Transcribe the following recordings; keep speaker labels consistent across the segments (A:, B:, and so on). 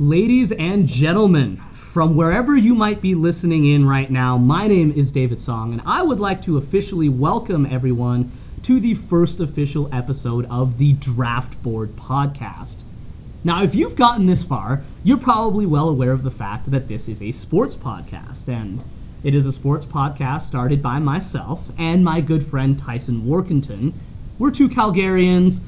A: Ladies and gentlemen, from wherever you might be listening in right now, my name is David Song, and I would like to officially welcome everyone to the first official episode of the Draft Board Podcast. Now, if you've gotten this far, you're probably well aware of the fact that this is a sports podcast, and it is a sports podcast started by myself and my good friend Tyson Warkentin. We're two Calgarians,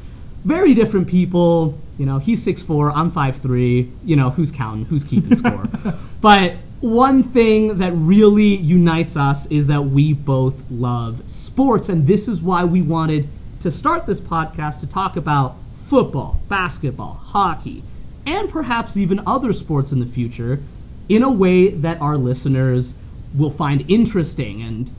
A: very different people. You know, he's 6'4, I'm 5'3. You know, who's counting? Who's keeping score? but one thing that really unites us is that we both love sports, and this is why we wanted to start this podcast to talk about football, basketball, hockey, and perhaps even other sports in the future in a way that our listeners will find interesting. And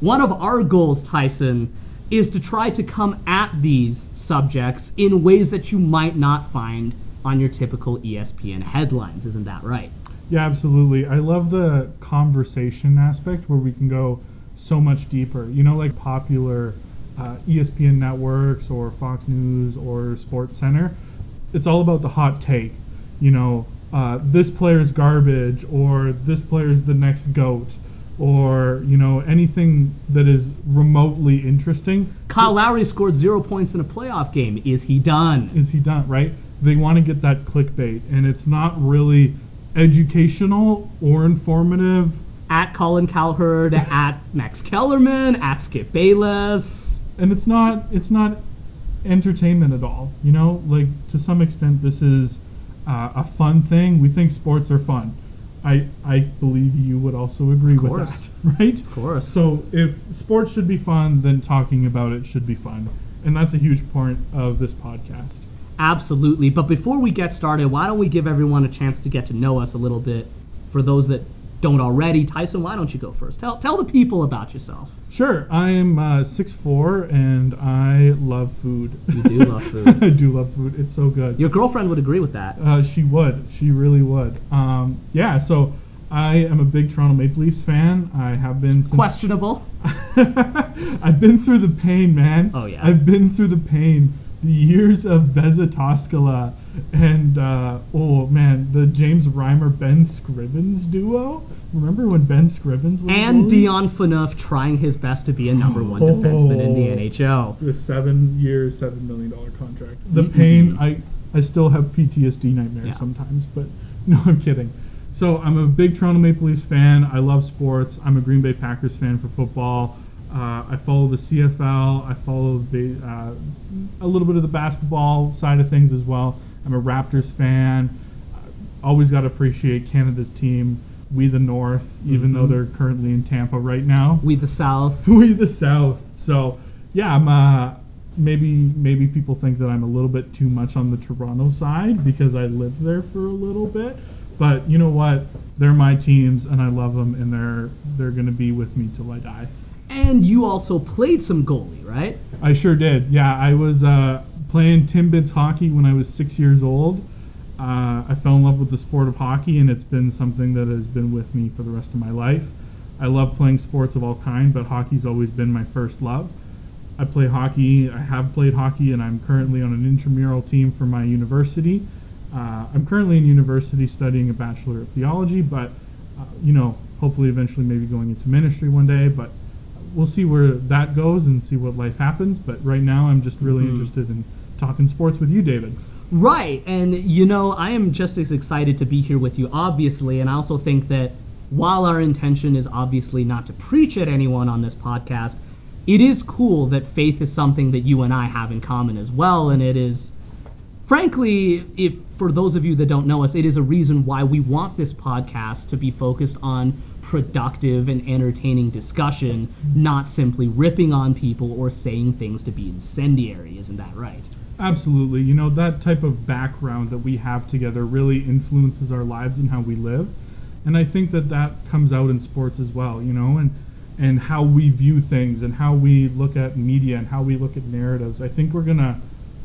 A: one of our goals, Tyson, is to try to come at these subjects in ways that you might not find on your typical ESPN headlines. Isn't that right?
B: Yeah, absolutely. I love the conversation aspect where we can go so much deeper. You know, like popular uh, ESPN networks or Fox News or Sports Center, it's all about the hot take. You know, uh, this player's garbage or this player's the next goat or you know anything that is remotely interesting.
A: Kyle Lowry scored zero points in a playoff game. Is he done?
B: Is he done? Right? They want to get that clickbait, and it's not really educational or informative.
A: At Colin Cowherd, at Max Kellerman, at Skip Bayless.
B: And it's not it's not entertainment at all. You know, like to some extent, this is uh, a fun thing. We think sports are fun. I I believe you would also agree with that, right?
A: Of course.
B: So if sports should be fun, then talking about it should be fun, and that's a huge part of this podcast.
A: Absolutely. But before we get started, why don't we give everyone a chance to get to know us a little bit? For those that don't already, Tyson, why don't you go first? Tell tell the people about yourself.
B: Sure. I'm uh, 6'4 and I love food.
A: You do love food.
B: I do love food. It's so good.
A: Your girlfriend would agree with that.
B: Uh, she would. She really would. Um, yeah. So I am a big Toronto Maple Leafs fan. I have been
A: Questionable.
B: I've been through the pain, man.
A: Oh, yeah.
B: I've been through the pain. The years of Vesa Toskala and uh, oh man, the James Reimer Ben Scrivens duo. Remember when Ben Scrivens was
A: And? Dion Phaneuf trying his best to be a number one defenseman in the NHL.
B: The seven year, seven million dollar contract. The
A: Mhm.
B: pain, I I still have PTSD nightmares
A: Yeah.
B: sometimes, but no, I'm kidding. So I'm a big Toronto Maple Leafs fan. I love sports. I'm a Green Bay Packers fan for football. Uh, I follow the CFL. I follow the, uh, a little bit of the basketball side of things as well. I'm a Raptors fan. Always got to appreciate Canada's team. We the North, even though
A: Mhm.
B: they're currently in Tampa right now
A: We the South.
B: we the South. So yeah, I'm uh, maybe maybe people think that I'm a little bit too much on the Toronto side because I lived there for a little bit. But you know what? They're my teams and I love them and they're they're gonna be with me till I die.
A: And you also played some goalie, right?
B: I sure did. Yeah, I was uh, playing Timbits hockey when I was six years old. Uh, I fell in love with the sport of hockey, and it's been something that has been with me for the rest of my life. I love playing sports of all kind, but hockey's always been my first love. I play hockey. I have played hockey, and I'm currently on an intramural team for my university. Uh, I'm currently in university studying a bachelor of theology, but uh, you know, hopefully, eventually, maybe going into ministry one day. But we'll see where that goes and see what life happens. But right now, I'm just really
A: Mhm.
B: interested in talking sports with you, David.
A: Right, and you know, I am just as excited to be here with you, obviously, and I also think that while our intention is obviously not to preach at anyone on this podcast, it is cool that faith is something that you and I have in common as well, and it is, frankly, if for those of you that don't know us, it is a reason why we want this podcast to be focused on productive and entertaining discussion, not simply ripping on people or saying things to be incendiary, isn't that right?
B: Absolutely. You know, that type of background that we have together really influences our lives and how we live. And I think that that comes out in sports as well, you know, and and how we view things and how we look at media and how we look at narratives. I think we're going to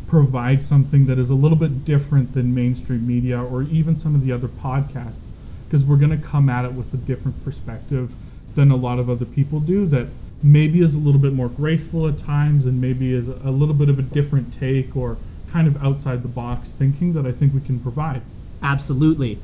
B: provide something that is a little bit different than mainstream media or even some of the other podcasts because we're going to come at it with a different perspective than a lot of other people do that maybe is a little bit more graceful at times and maybe is a little bit of a different take or kind of outside the box thinking that I think we can provide.
A: Absolutely.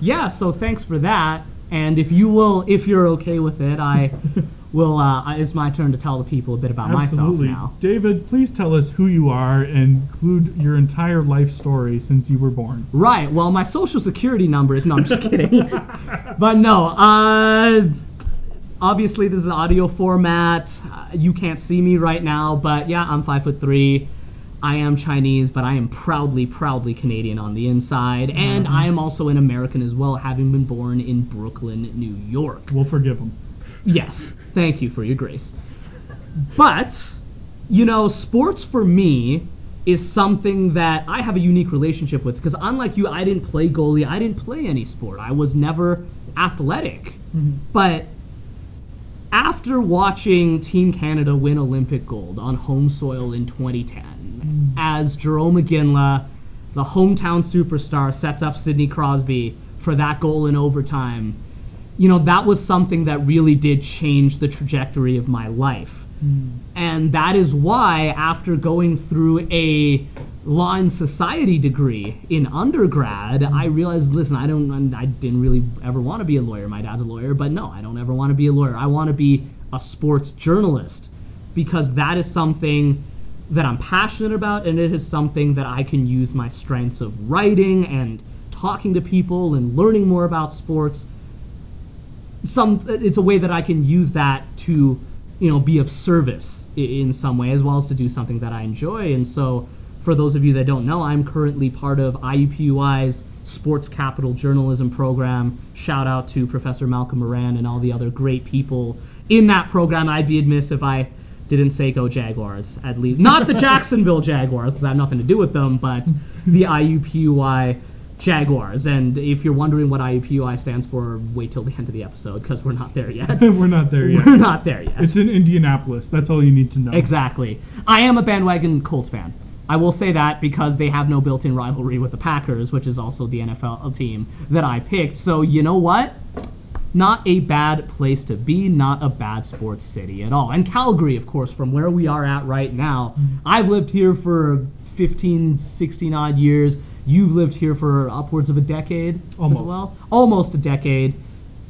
A: Yeah, so thanks for that. And if you will, if you're okay with it, I will. Uh, it's my turn to tell the people a bit about
B: Absolutely.
A: myself now.
B: David, please tell us who you are and include your entire life story since you were born.
A: Right. Well, my social security number is. No, I'm just kidding. but no. Uh, obviously, this is audio format. Uh, you can't see me right now, but yeah, I'm five foot three. I am Chinese, but I am proudly, proudly Canadian on the inside, and
B: Mhm.
A: I am also an American as well, having been born in Brooklyn, New York.
B: We'll forgive him.
A: Yes, thank you for your grace. But, you know, sports for me is something that I have a unique relationship with because unlike you, I didn't play goalie, I didn't play any sport. I was never athletic. But after watching Team Canada win Olympic gold on home soil in 2010, as Jarome Iginla, the hometown superstar, sets up Sidney Crosby for that goal in overtime, you know, that was something that really did change the trajectory of my life. Hmm. And that is why, after going through a law and society degree in undergrad, I realized, listen, I don't, I didn't really ever want to be a lawyer. My dad's a lawyer, but no, I don't ever want to be a lawyer. I want to be a sports journalist because that is something that I'm passionate about, and it is something that I can use my strengths of writing and talking to people and learning more about sports some it's a way that I can use that to you know be of service in some way as well as to do something that I enjoy and so for those of you that don't know I'm currently part of IUPUI's Sports Capital Journalism program shout out to Professor Malcolm Moran and all the other great people in that program I'd be amiss if I didn't say go Jaguars at least not the Jacksonville Jaguars because I have nothing to do with them but the IUPUI Jaguars. And if you're wondering what IUPUI stands for, wait till the end of the episode because we're not there yet.
B: We're not there yet.
A: We're not there yet.
B: It's in Indianapolis. That's all you need to know.
A: Exactly. I am a bandwagon Colts fan. I will say that because they have no built-in rivalry with the Packers, which is also the NFL team that I picked. So you know what? Not a bad place to be, not a bad sports city at all. And Calgary, of course, from where we are at right now. Mm-hmm. I've lived here for 15, 16 odd years. You've lived here for upwards of a decade
B: Almost.
A: as well. Almost a decade.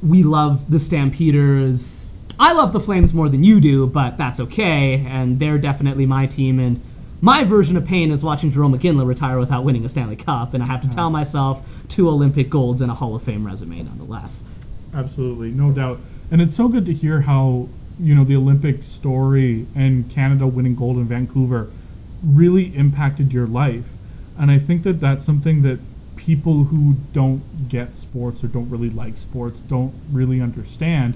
A: We love the Stampeders. I love the Flames more than you do, but that's okay. And they're definitely my team. And my version of pain is watching Jarome Iginla retire without winning a Stanley Cup. And I have to uh-huh. tell myself two Olympic golds and a Hall of Fame resume nonetheless.
B: Absolutely, no doubt. And it's so good to hear how, you know, the Olympic story and Canada winning gold in Vancouver really impacted your life. And I think that that's something that people who don't get sports or don't really like sports don't really understand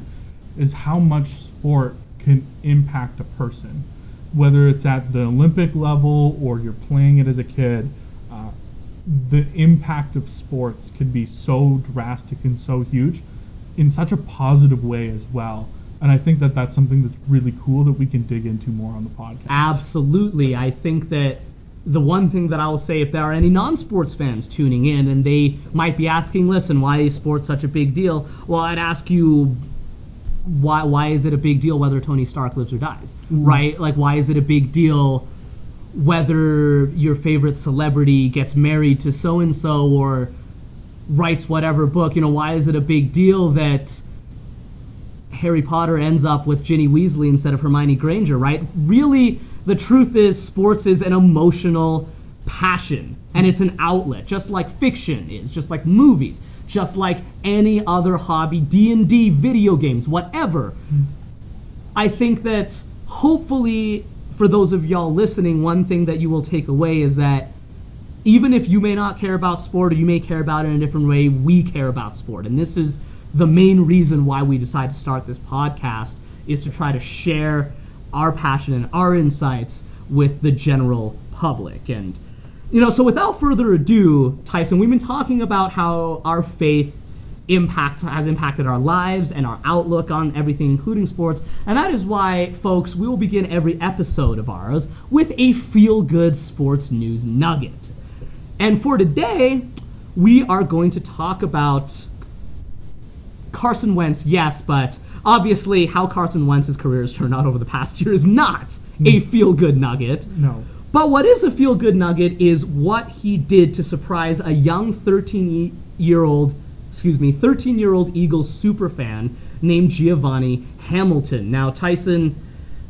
B: is how much sport can impact a person. Whether it's at the Olympic level or you're playing it as a kid, uh, the impact of sports can be so drastic and so huge in such a positive way as well. And I think that that's something that's really cool that we can dig into more on the podcast.
A: Absolutely. I think that the one thing that I will say, if there are any non sports fans tuning in and they might be asking, listen, why is sports such a big deal? Well, I'd ask you, why, why is it a big deal whether Tony Stark lives or dies? Mm-hmm. Right? Like, why is it a big deal whether your favorite celebrity gets married to so and so or writes whatever book? You know, why is it a big deal that. Harry Potter ends up with Ginny Weasley instead of Hermione Granger, right? Really, the truth is, sports is an emotional passion, and it's an outlet, just like fiction is, just like movies, just like any other hobby, D&D, video games, whatever. I think that hopefully, for those of y'all listening, one thing that you will take away is that even if you may not care about sport or you may care about it in a different way, we care about sport. And this is the main reason why we decided to start this podcast is to try to share our passion and our insights with the general public. And you know, so without further ado, Tyson, we've been talking about how our faith impacts has impacted our lives and our outlook on everything including sports. And that is why, folks, we will begin every episode of ours with a feel-good sports news nugget. And for today, we are going to talk about Carson Wentz, yes, but obviously how Carson Wentz's career has turned out over the past year is not a hmm. feel-good nugget.
B: No.
A: But what is a feel good nugget is what he did to surprise a young 13 year old, excuse me, 13 year old Eagles superfan named Giovanni Hamilton. Now, Tyson,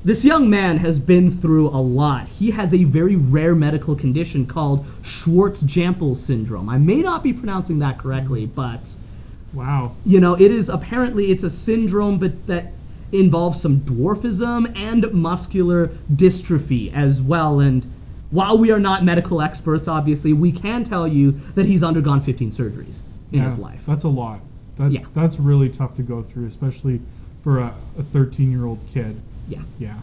A: this young man has been through a lot. He has a very rare medical condition called Schwartz-Jampel syndrome. I may not be pronouncing that correctly, mm-hmm. but
B: Wow.
A: you know, it is apparently it's a syndrome, but that involves some dwarfism and muscular dystrophy as well. And while we are not medical experts, obviously, we can tell you that he's undergone 15 surgeries in
B: Yeah,
A: his life.
B: That's a lot. That's
A: Yeah.
B: that's really tough to go through, especially for a 13 year old kid.
A: Yeah.
B: Yeah.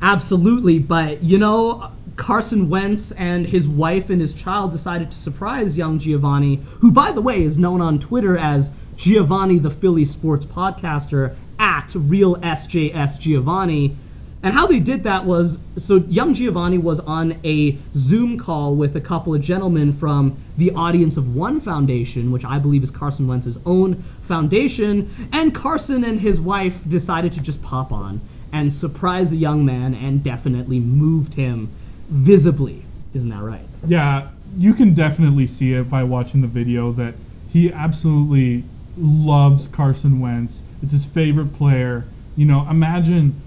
A: Absolutely, but you know, Carson Wentz and his wife and his child decided to surprise young Giovanni, who, by the way, is known on Twitter as Giovanni the Philly Sports Podcaster at Real SJS Giovanni. And how they did that was so young Giovanni was on a Zoom call with a couple of gentlemen from the Audience of One Foundation, which I believe is Carson Wentz's own foundation, and Carson and his wife decided to just pop on and surprise a young man and definitely moved him visibly. Isn't that right?
B: Yeah, you can definitely see it by watching the video that he absolutely loves Carson Wentz. It's his favorite player. You know, imagine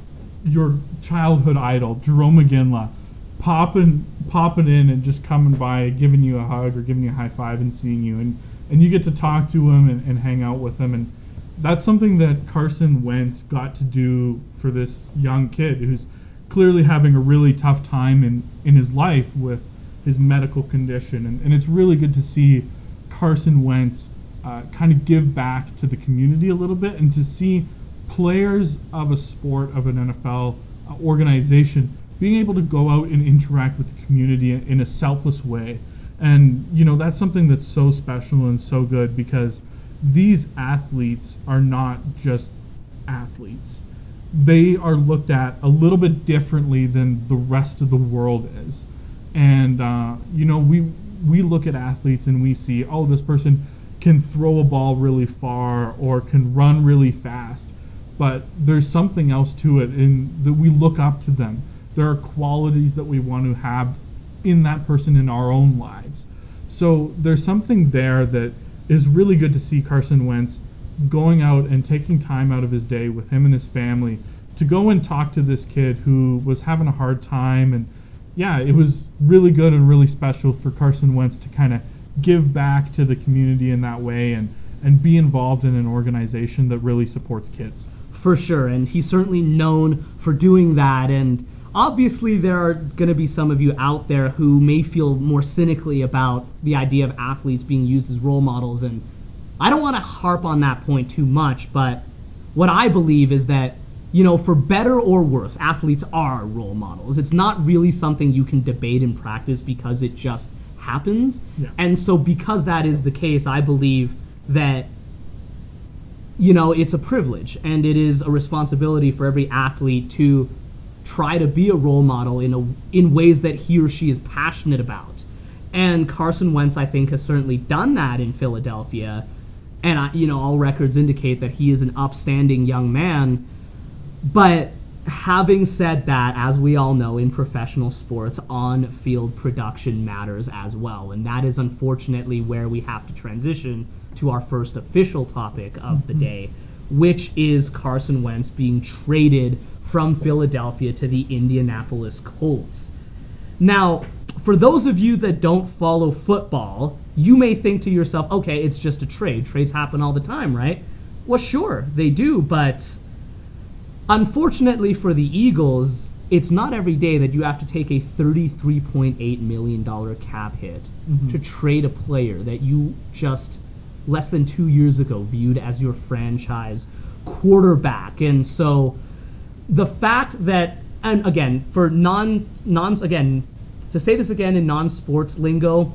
B: your childhood idol, Jarome Iginla, popping popping in and just coming by, giving you a hug or giving you a high five and seeing you, and and you get to talk to him and, and hang out with him, and that's something that Carson Wentz got to do for this young kid who's clearly having a really tough time in in his life with his medical condition, and, and it's really good to see Carson Wentz uh, kind of give back to the community a little bit and to see players of a sport of an NFL uh, organization being able to go out and interact with the community in, a selfless way. And you know that's something that's so special and so good because these athletes are not just athletes. They are looked at a little bit differently than the rest of the world is. And uh, you know we we look at athletes and we see oh this person can throw a ball really far or can run really fast but there's something else to it in that we look up to them. There are qualities that we want to have in that person in our own lives. So there's something there that is really good to see Carson Wentz going out and taking time out of his day with him and his family to go and talk to this kid who was having a hard time. And yeah, it was really good and really special for Carson Wentz to kind of give back to the community in that way and and be involved in an organization that really supports kids.
A: For sure, and he's certainly known for doing that. And obviously, there are going to be some of you out there who may feel more cynically about the idea of athletes being used as role models. And I don't want to harp on that point too much, but what I believe is that, you know, for better or worse, athletes are role models. It's not really something you can debate in practice because it just happens.
B: Yeah.
A: And so, because that is the case, I believe that you know, it's a privilege and it is a responsibility for every athlete to try to be a role model in a in ways that he or she is passionate about. And Carson Wentz, I think, has certainly done that in Philadelphia. And I, you know, all records indicate that he is an upstanding young man. But having said that, as we all know, in professional sports, on-field production matters as well, and that is unfortunately where we have to transition to our first official topic of the mm-hmm. day, which is Carson Wentz being traded from Philadelphia to the Indianapolis Colts. Now, for those of you that don't follow football, you may think to yourself, okay, it's just a trade. Trades happen all the time, right? Well, sure, they do, but unfortunately for the Eagles, it's not every day that you have to take a $33.8 million cap hit
B: Mhm.
A: to trade a player that you just less than two years ago viewed as your franchise quarterback. And so the fact that, and again, for non, non, again, to say this again in non-sports lingo,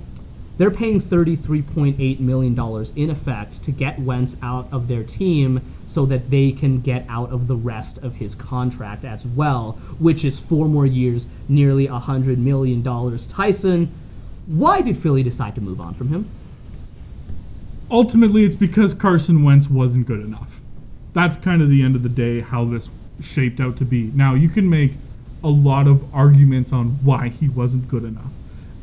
A: they're paying $33.8 million in effect to get Wentz out of their team so that they can get out of the rest of his contract as well, which is four more years, nearly $100 million. Tyson, why did Philly decide to move on from him?
B: Ultimately, it's because Carson Wentz wasn't good enough. That's kind of the end of the day how this shaped out to be. Now, you can make a lot of arguments on why he wasn't good enough.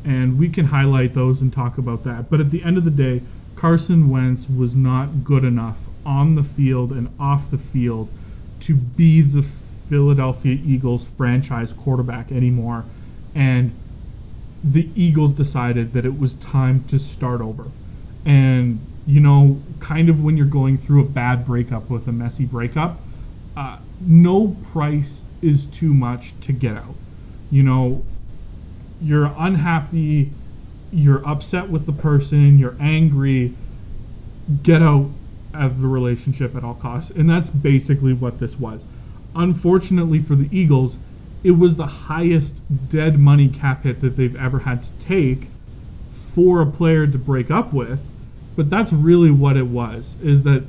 B: And we can highlight those and talk about that. But at the end of the day, Carson Wentz was not good enough on the field and off the field to be the Philadelphia Eagles franchise quarterback anymore. And the Eagles decided that it was time to start over. And, you know, kind of when you're going through a bad breakup with a messy breakup, uh, no price is too much to get out. You know, you're unhappy, you're upset with the person, you're angry, get out of the relationship at all costs. And that's basically what this was. Unfortunately for the Eagles, it was the highest dead money cap hit that they've ever had to take for a player to break up with. But that's really what it was, is that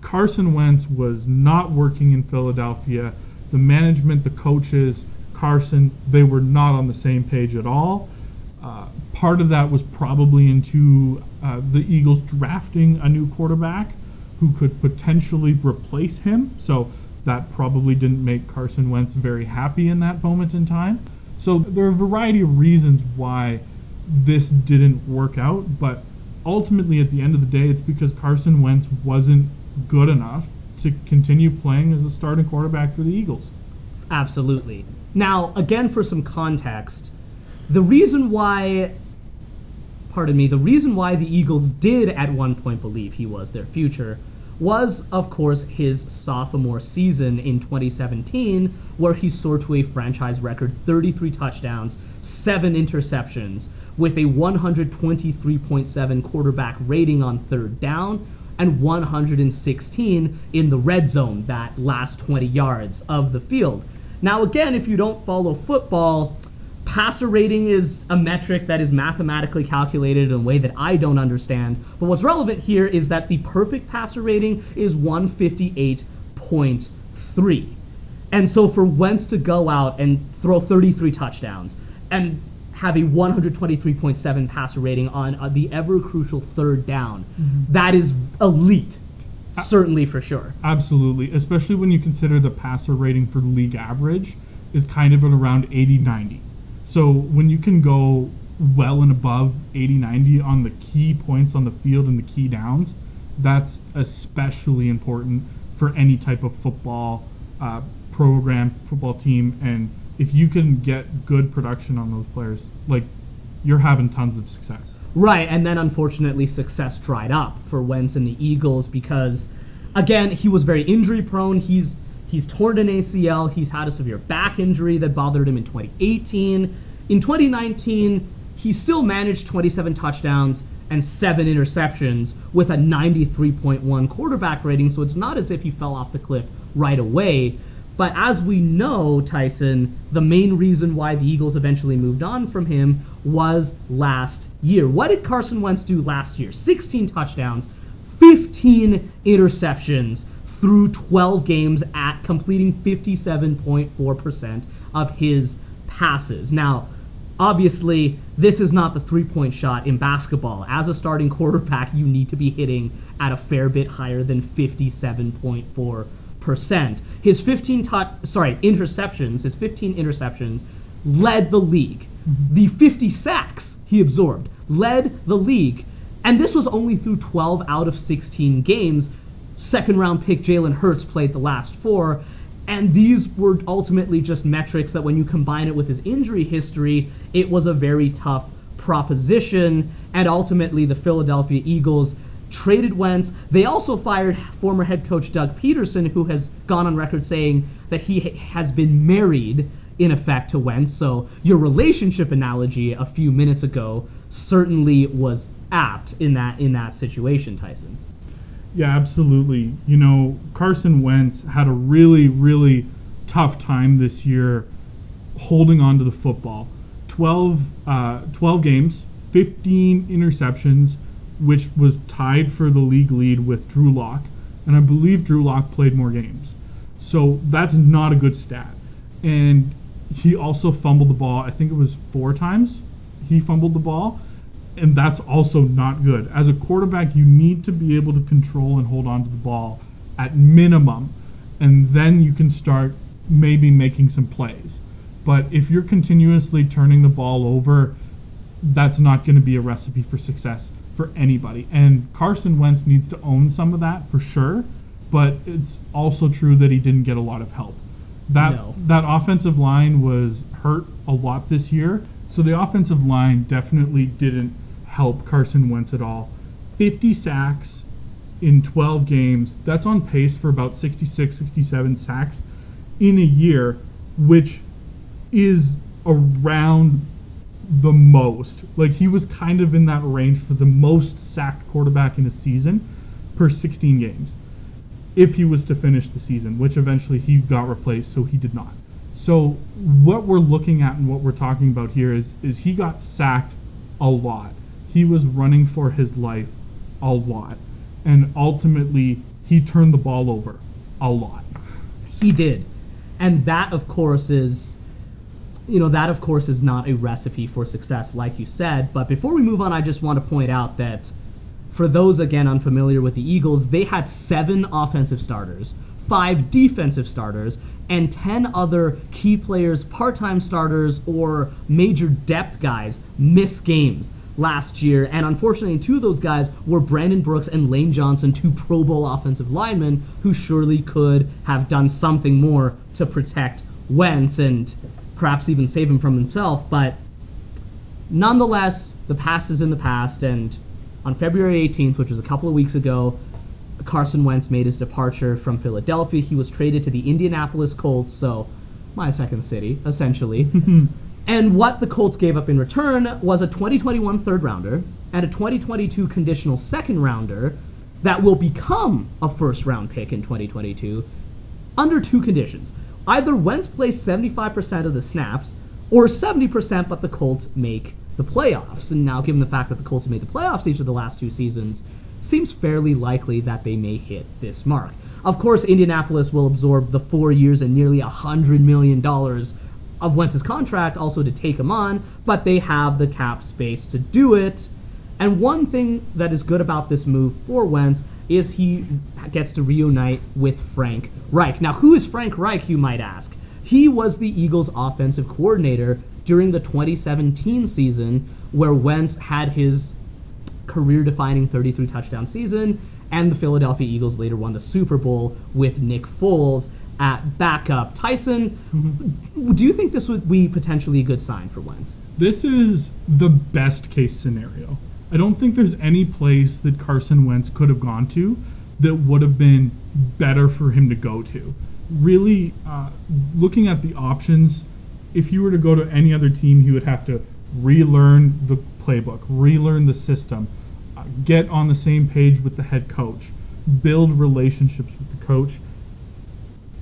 B: Carson Wentz was not working in Philadelphia. The management, the coaches, Carson, they were not on the same page at all. Uh, part of that was probably into uh, the Eagles drafting a new quarterback who could potentially replace him. So that probably didn't make Carson Wentz very happy in that moment in time. So there are a variety of reasons why this didn't work out, but ultimately at the end of the day, it's because Carson Wentz wasn't good enough to continue playing as a starting quarterback for the Eagles.
A: Absolutely. Now, again, for some context, the reason why, pardon me, the reason why the Eagles did at one point believe he was their future was, of course, his sophomore season in 2017, where he soared to a franchise record 33 touchdowns, 7 interceptions, with a 123.7 quarterback rating on third down, and 116 in the red zone, that last 20 yards of the field. Now, again, if you don't follow football, passer rating is a metric that is mathematically calculated in a way that I don't understand. But what's relevant here is that the perfect passer rating is 158.3. And so for Wentz to go out and throw 33 touchdowns and have a 123.7 passer rating on uh, the ever crucial third down,
B: Mm-hmm.
A: that is elite, certainly for sure.
B: Absolutely, especially when you consider the passer rating for league average is kind of at around 80 90. So when you can go well and above 80 90 on the key points on the field and the key downs, that's especially important for any type of football uh, program, football team. And if you can get good production on those players, like you're having tons of success.
A: Right, and then unfortunately success dried up for Wentz and the Eagles because again, he was very injury prone. He's he's torn an ACL, he's had a severe back injury that bothered him in 2018. In 2019, he still managed 27 touchdowns and 7 interceptions with a 93.1 quarterback rating, so it's not as if he fell off the cliff right away. But as we know, Tyson, the main reason why the Eagles eventually moved on from him was last year. What did Carson Wentz do last year? 16 touchdowns, 15 interceptions through 12 games at completing 57.4% of his passes. Now, obviously, this is not the three point shot in basketball. As a starting quarterback, you need to be hitting at a fair bit higher than 57.4%. His 15 tou- sorry, interceptions, his 15 interceptions led the league. Mm-hmm. The 50 sacks he absorbed led the league. And this was only through 12 out of 16 games. Second round pick Jalen Hurts played the last four. And these were ultimately just metrics that when you combine it with his injury history, it was a very tough proposition. And ultimately, the Philadelphia Eagles traded Wentz. They also fired former head coach Doug Pederson, who has gone on record saying that he has been married in effect to Wentz. So your relationship analogy a few minutes ago certainly was apt in that in that situation, Tyson.
B: Yeah, absolutely. You know, Carson Wentz had a really, really tough time this year holding on to the football. 12, uh, 12 games, 15 interceptions, which was tied for the league lead with Drew Lock. And I believe Drew Lock played more games. So that's not a good stat. And he also fumbled the ball, I think it was four times he fumbled the ball and that's also not good. As a quarterback, you need to be able to control and hold on to the ball at minimum, and then you can start maybe making some plays. But if you're continuously turning the ball over, that's not going to be a recipe for success for anybody. And Carson Wentz needs to own some of that for sure. But it's also true that he didn't get a lot of help. That
A: No.
B: that offensive line was hurt a lot this year. So the offensive line definitely didn't help Carson Wentz at all. 50 sacks in 12 games. That's on pace for about 66, 67 sacks in a year, which is around the most. Like he was kind of in that range for the most sacked quarterback in a season per 16 games. If he was to finish the season, which eventually he got replaced, so he did not. So what we're looking at and what we're talking about here is is he got sacked a lot. He was running for his life a lot. And ultimately he turned the ball over a lot.
A: He did. And that, of course, is, you know, that, of course, is not a recipe for success, like you said. But before we move on, I just want to point out that for those, again, unfamiliar with the Eagles, they had seven offensive starters, five defensive starters, and 10 other key players, part time starters, or major depth guys miss games last year. And unfortunately, two of those guys were Brandon Brooks and Lane Johnson, two Pro Bowl offensive linemen who surely could have done something more to protect Wentz and perhaps even save him from himself. But nonetheless, the past is in the past, and on February 18th, which was a couple of weeks ago, Carson Wentz made his departure from Philadelphia. He was traded to the Indianapolis Colts, so my second city, essentially. and what the Colts gave up in return was a 2021 third rounder and a 2022 conditional second rounder that will become a first round pick in 2022 under two conditions. Either Wentz plays 75% of the snaps, or 70%, but the Colts make the playoffs. And now, given the fact that the Colts have made the playoffs each of the last two seasons, seems fairly likely that they may hit this mark. Of course, Indianapolis will absorb the four years and nearly $100 million of Wentz's contract also to take him on, but they have the cap space to do it. And one thing that is good about this move for Wentz is he gets to reunite with Frank Reich. Now, who is Frank Reich, you might ask? He was the Eagles' offensive coordinator during the 2017 season, where Wentz had his career defining 33 touchdown season, and the Philadelphia Eagles later won the Super Bowl with Nick Foles at backup. Tyson, do you think this would be potentially a good sign for Wentz?
B: This is the best case scenario. I don't think there's any place that Carson Wentz could have gone to that would have been better for him to go to. Really, uh, looking at the options, if you were to go to any other team, he would have to relearn the playbook, relearn the system, get on the same page with the head coach, build relationships with the coach.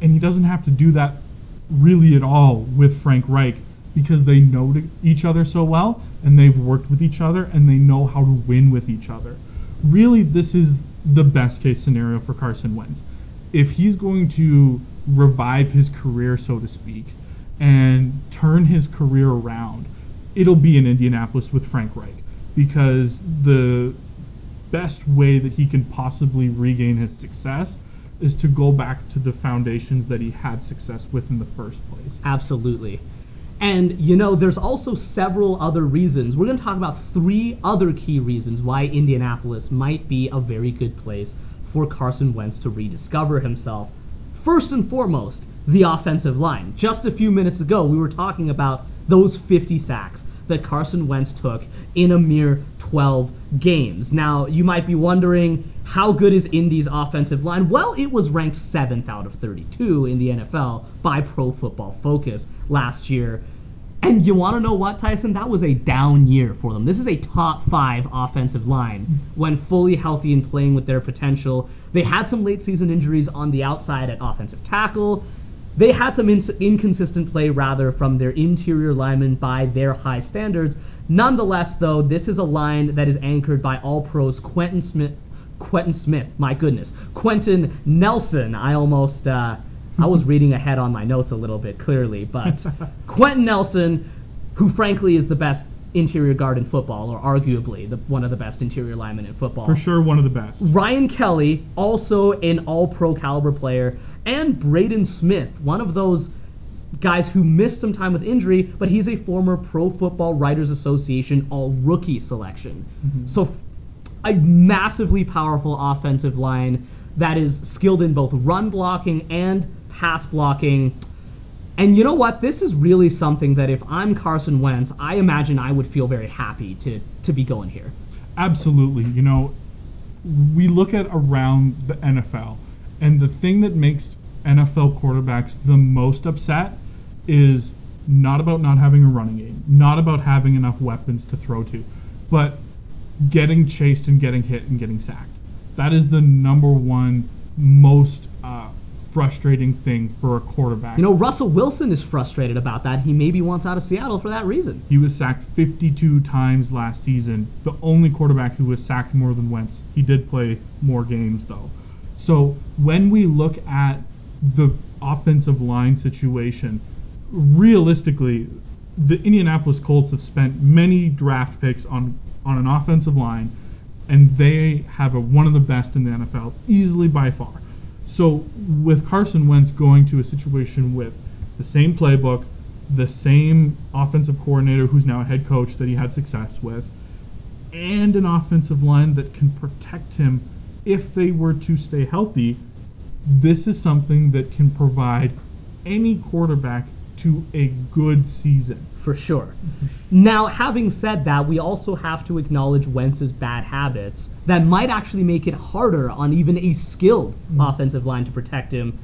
B: And he doesn't have to do that really at all with Frank Reich because they know each other so well and they've worked with each other and they know how to win with each other. Really, this is the best case scenario for Carson Wentz. If he's going to revive his career, so to speak, and turn his career around, it'll be in Indianapolis with Frank Reich because the best way that he can possibly regain his success is to go back to the foundations that he had success with in the first place.
A: Absolutely. And you know, there's also several other reasons. We're going to talk about three other key reasons why Indianapolis might be a very good place for Carson Wentz to rediscover himself. First and foremost, the offensive line. Just a few minutes ago, we were talking about those 50 sacks that Carson Wentz took in a mere 12 games. Now, you might be wondering, how good is Indy's offensive line? Well, it was ranked 7th out of 32 in the NFL by Pro Football Focus last year. And you want to know what, Tyson? That was a down year for them. This is a top five offensive line when fully healthy and playing with their potential. They had some late season injuries on the outside at offensive tackle. They had some inconsistent play, rather, from their interior linemen by their high standards. Nonetheless, though, this is a line that is anchored by all pros Quentin Smith. Quentin Smith, my goodness. Quenton Nelson. I almost. Uh, I was reading ahead on my notes a little bit clearly, but Quenton Nelson, who frankly is the best interior guard in football, or arguably the, one of the best interior linemen in football.
B: For sure, one of the best.
A: Ryan Kelly, also an all pro caliber player, and Braden Smith, one of those guys who missed some time with injury, but he's a former Pro Football Writers Association all rookie selection.
B: Mm-hmm.
A: So a massively powerful offensive line that is skilled in both run blocking and pass blocking. And you know what? This is really something that if I'm Carson Wentz, I imagine I would feel very happy to to be going here.
B: Absolutely. You know, we look at around the NFL, and the thing that makes NFL quarterbacks the most upset is not about not having a running game, not about having enough weapons to throw to, but getting chased and getting hit and getting sacked. That is the number one most uh, frustrating thing for a quarterback.
A: You know, Russell Wilson is frustrated about that. He maybe wants out of Seattle for that reason.
B: He was sacked 52 times last season. The only quarterback who was sacked more than Wentz. He did play more games though. So when we look at the offensive line situation, realistically, the Indianapolis Colts have spent many draft picks on on an offensive line, and they have a, one of the best in the NFL, easily by far. So with Carson Wentz going to a situation with the same playbook, the same offensive coordinator who's now a head coach that he had success with, and an offensive line that can protect him if they were to stay healthy, this is something that can provide any quarterback to a good season.
A: For sure. Now, having said that, we also have to acknowledge Wentz's bad habits that might actually make it harder on even a skilled mm-hmm. offensive line to protect him.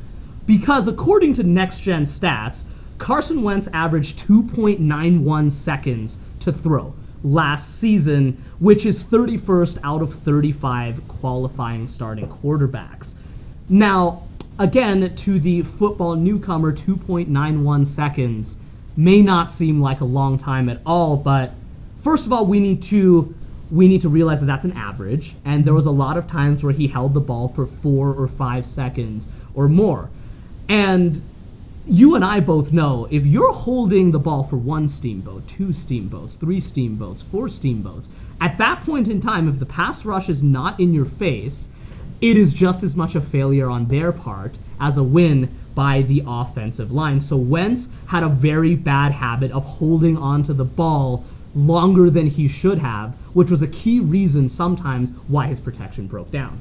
A: Because according to next gen stats, Carson Wentz averaged 2.91 seconds to throw last season, which is 31st out of 35 qualifying starting quarterbacks. Now, again, to the football newcomer, 2.91 seconds may not seem like a long time at all, but first of all, we need to we need to realize that that's an average, and there was a lot of times where he held the ball for four or five seconds or more. And you and I both know if you're holding the ball for one steamboat, two steamboats, three steamboats, four steamboats, at that point in time, if the pass rush is not in your face, it is just as much a failure on their part as a win by the offensive line. So Wentz had a very bad habit of holding onto the ball longer than he should have, which was a key reason sometimes why his protection broke down.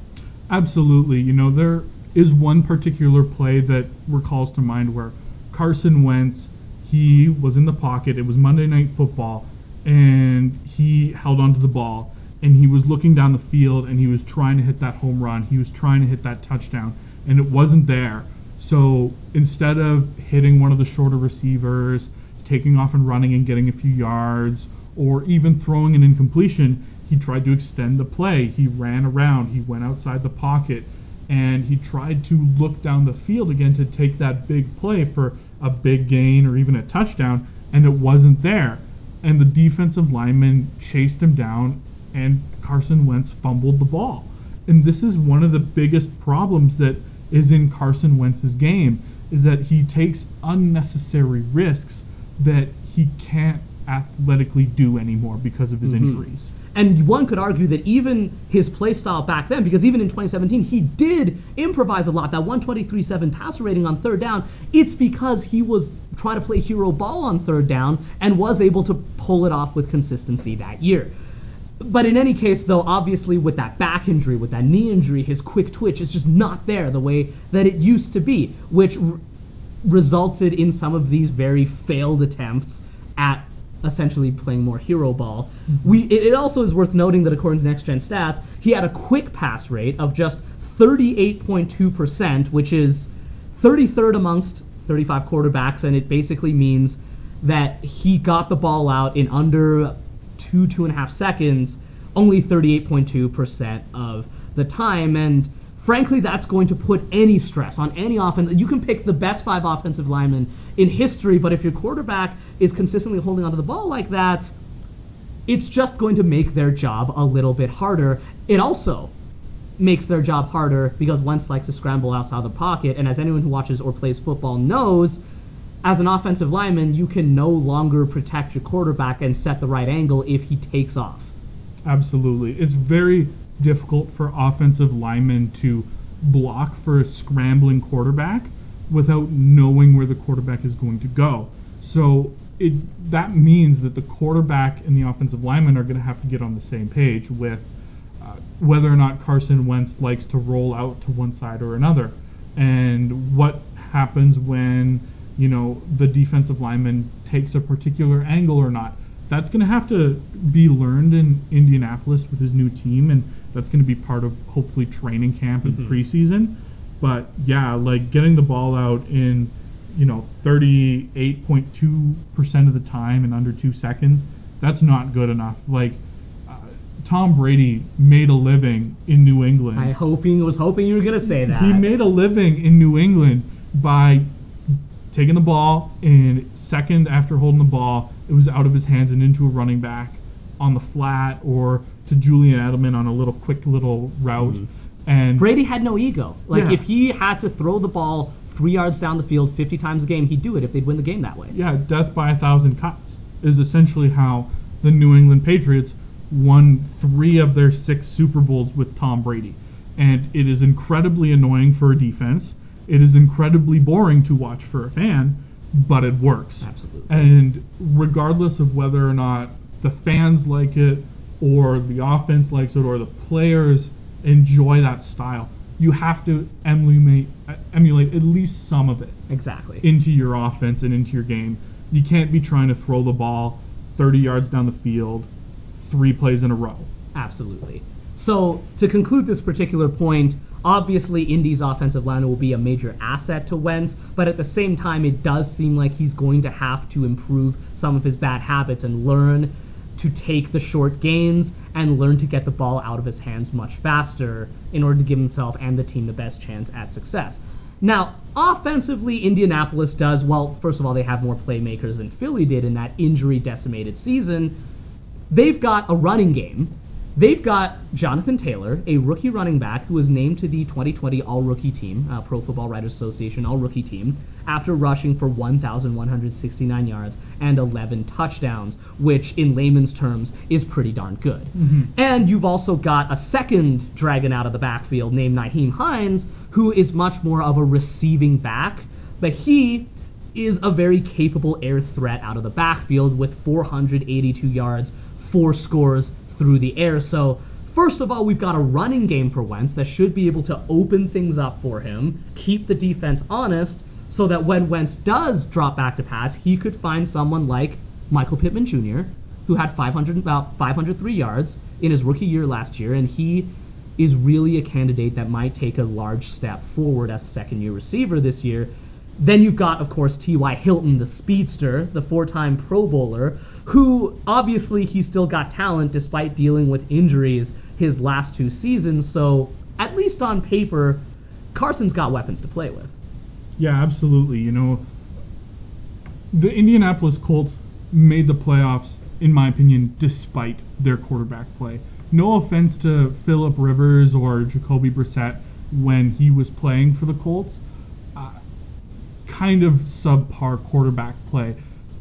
B: Absolutely. You know, there is one particular play that recalls to mind where Carson Wentz, he was in the pocket. It was Monday Night Football, and he held onto the ball, and he was looking down the field, and he was trying to hit that home run. He was trying to hit that touchdown, and it wasn't there. So instead of hitting one of the shorter receivers, taking off and running and getting a few yards, or even throwing an incompletion, he tried to extend the play. He ran around, he went outside the pocket, and he tried to look down the field again to take that big play for a big gain or even a touchdown, and it wasn't there. And the defensive lineman chased him down, and Carson Wentz fumbled the ball. And this is one of the biggest problems that is in Carson Wentz's game is that he takes unnecessary risks that he can't athletically do anymore because of his
A: Mhm.
B: injuries.
A: And one could argue that even his play style back then, because even in 2017 he did improvise a lot. That 123.7 passer rating on third down, it's because he was trying to play hero ball on third down and was able to pull it off with consistency that year. But in any case, though, obviously with that back injury, with that knee injury, his quick twitch is just not there the way that it used to be, which r- resulted in some of these very failed attempts at essentially playing more hero ball. Mm-hmm. We it, it also is worth noting that according to Next Gen Stats, he had a quick pass rate of just 38.2%, which is 33rd amongst 35 quarterbacks, and it basically means that he got the ball out in under two two and a half seconds, only 38.2% of the time, and frankly, that's going to put any stress on any offense. You can pick the best five offensive linemen in history, but if your quarterback is consistently holding onto the ball like that, it's just going to make their job a little bit harder. It also makes their job harder because Wentz likes to scramble outside the pocket, and as anyone who watches or plays football knows, as an offensive lineman, you can no longer protect your quarterback and set the right angle if he takes off.
B: Absolutely. It's very difficult for offensive linemen to block for a scrambling quarterback without knowing where the quarterback is going to go. So it that means that the quarterback and the offensive lineman are going to have to get on the same page with uh, whether or not Carson Wentz likes to roll out to one side or another, and what happens when you know the defensive lineman takes a particular angle or not. That's going to have to be learned in Indianapolis with his new team, and that's going to be part of hopefully training camp and
A: Mhm.
B: preseason. But yeah, like getting the ball out in you know 38.2% of the time in under two seconds, that's not good enough. Like uh, Tom Brady made a living in New England.
A: I hoping was hoping you were gonna say that.
B: He made a living in New England by taking the ball and second after holding the ball, it was out of his hands and into a running back on the flat or to Julian Edelman on a little quick little route.
A: Mhm.
B: And
A: Brady had no ego. Like
B: Yeah.
A: if he had to throw the ball three yards down the field 50 times a game, he'd do it if they'd win the game that way.
B: yeah, death by a thousand cuts is essentially how the New England Patriots won three of their six Super Bowls with Tom Brady. And it is incredibly annoying for a defense. It is incredibly boring to watch for a fan, but it works.
A: Absolutely.
B: And regardless of whether or not the fans like it or the offense likes it or the players enjoy that style, you have to emulate emulate at least some of it
A: Exactly.
B: into your offense and into your game. You can't be trying to throw the ball 30 yards down the field, three plays in a row.
A: Absolutely. So to conclude this particular point, obviously Indy's offensive line will be a major asset to Wentz, but at the same time, it does seem like he's going to have to improve some of his bad habits and learn to take the short gains and learn to get the ball out of his hands much faster in order to give himself and the team the best chance at success. Now, offensively, Indianapolis does well. First of all, they have more playmakers than Philly did in that injury decimated season they've got a running game. They've got Jonathan Taylor, a rookie running back who was named to the 2020 All Rookie Team, uh, Pro Football Writers Association All Rookie Team, after rushing for 1,169 yards and 11 touchdowns, which in layman's terms is pretty darn good.
B: Mhm.
A: And you've also got a second dragon out of the backfield named Nyheim Hines, who is much more of a receiving back, but he is a very capable air threat out of the backfield with 482 yards, four scores through the air. So, first of all, we've got a running game for Wentz that should be able to open things up for him, keep the defense honest, so that when Wentz does drop back to pass, he could find someone like Michael Pittman Jr., who had 500 about 503 yards in his rookie year last year, and he is really a candidate that might take a large step forward as a second year receiver this year. Then you've got, of course, T.Y. Hilton, the speedster, the four time Pro Bowler, who obviously he's still got talent despite dealing with injuries his last two seasons. So, at least on paper, Carson's got weapons to play with.
B: Yeah, absolutely. You know, the Indianapolis Colts made the playoffs, in my opinion, despite their quarterback play. No offense to Philip Rivers or Jacoby Brissett when he was playing for the Colts, kind of subpar quarterback play.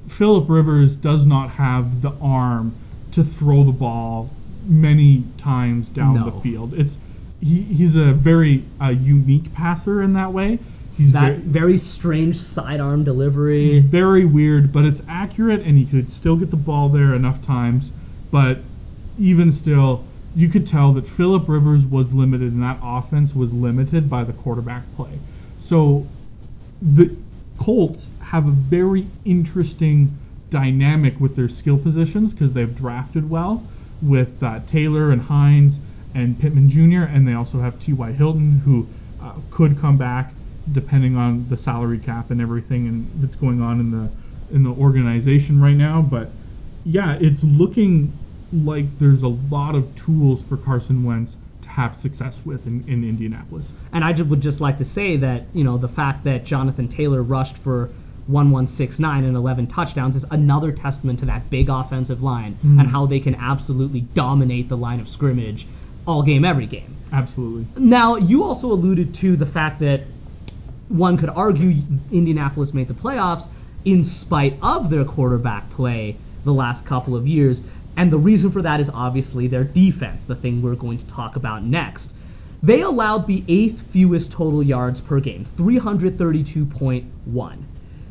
B: Philip Rivers does not have the arm to throw the ball many times down
A: No.
B: the field. It's he, he's a very uh, unique passer in that way. He's
A: That
B: very,
A: very strange sidearm delivery.
B: very weird, but it's accurate, and he could still get the ball there enough times. But even still, you could tell that Philip Rivers was limited, and that offense was limited by the quarterback play. So the Colts have a very interesting dynamic with their skill positions because they've drafted well with uh, Taylor and Hines and Pittman Jr. and they also have T.Y. Hilton who uh, could come back depending on the salary cap and everything and that's going on in the in the organization right now. But yeah, it's looking like there's a lot of tools for Carson Wentz have success with in, in Indianapolis.
A: And I would just like to say that, you know, the fact that Jonathan Taylor rushed for 1169 and 11 touchdowns is another testament to that big offensive line
B: Mm.
A: and how they can absolutely dominate the line of scrimmage all game, every game.
B: Absolutely.
A: Now, you also alluded to the fact that one could argue Indianapolis made the playoffs in spite of their quarterback play the last couple of years. And the reason for that is obviously their defense, the thing we're going to talk about next. They allowed the eighth fewest total yards per game, 332.1.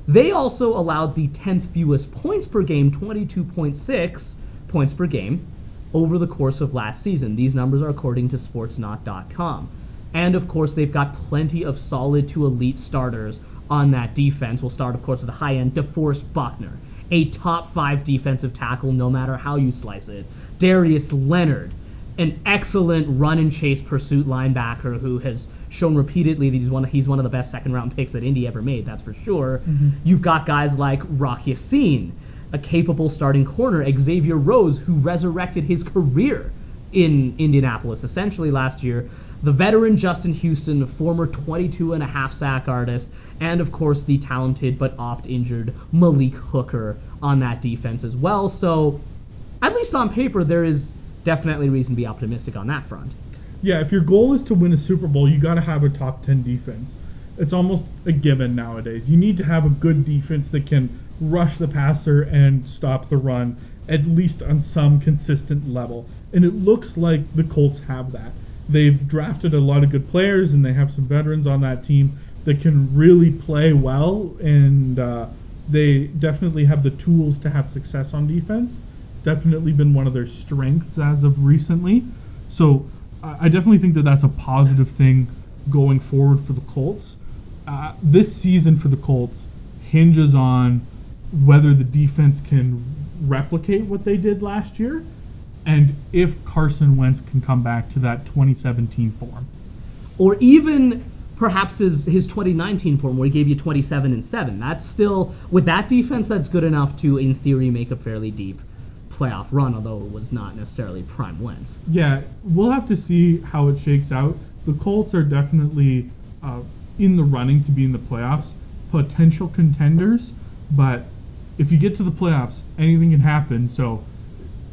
A: They also allowed the 10th fewest points per game, 22.6 points per game, over the course of last season. These numbers are according to Sportsnaut.com. And of course, they've got plenty of solid to elite starters on that defense. We'll start, of course, with the high end DeForest Buckner, a top five defensive tackle no matter how you slice it. Darius Leonard, an excellent run and chase pursuit linebacker who has shown repeatedly that he's one of, he's one of the best second round picks that Indy ever made, that's for sure.
B: Mm-hmm.
A: You've got guys like Rock Ya-Sin, a capable starting corner, Xavier Rhodes, who resurrected his career in Indianapolis essentially last year. The veteran Justin Houston, former 22 and a half sack artist, and of course the talented but oft injured Malik Hooker on that defense as well. So, at least on paper, there is definitely reason to be optimistic on that front.
B: Yeah, if your goal is to win a Super Bowl, you got to have a top 10 defense. It's almost a given nowadays. You need to have a good defense that can rush the passer and stop the run at least on some consistent level. And it looks like the Colts have that. They've drafted a lot of good players and they have some veterans on that team that can really play well and uh, they definitely have the tools to have success on defense. It's definitely been one of their strengths as of recently. So I definitely think that that's a positive thing going forward for the Colts. Uh, this season for the Colts hinges on whether the defense can replicate what they did last year and if Carson Wentz can come back to that 2017 form.
A: Or even perhaps his, his 2019 form where he gave you 27 and 7. That's still, with that defense, that's good enough to, in theory, make a fairly deep playoff run, although it was not necessarily prime Wentz.
B: Yeah, we'll have to see how it shakes out. The Colts are definitely uh, in the running to be in the playoffs, potential contenders, but if you get to the playoffs, anything can happen. So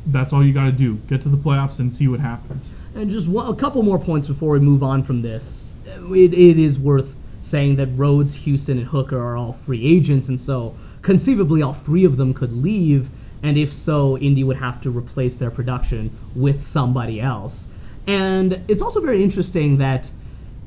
B: that's all you got to do: get to the playoffs and see what happens.
A: And just a couple more points before we move on from this. It, it is worth saying that Rhodes, Houston, and Hooker are all free agents, and so conceivably all three of them could leave. And if so, Indy would have to replace their production with somebody else. And it's also very interesting that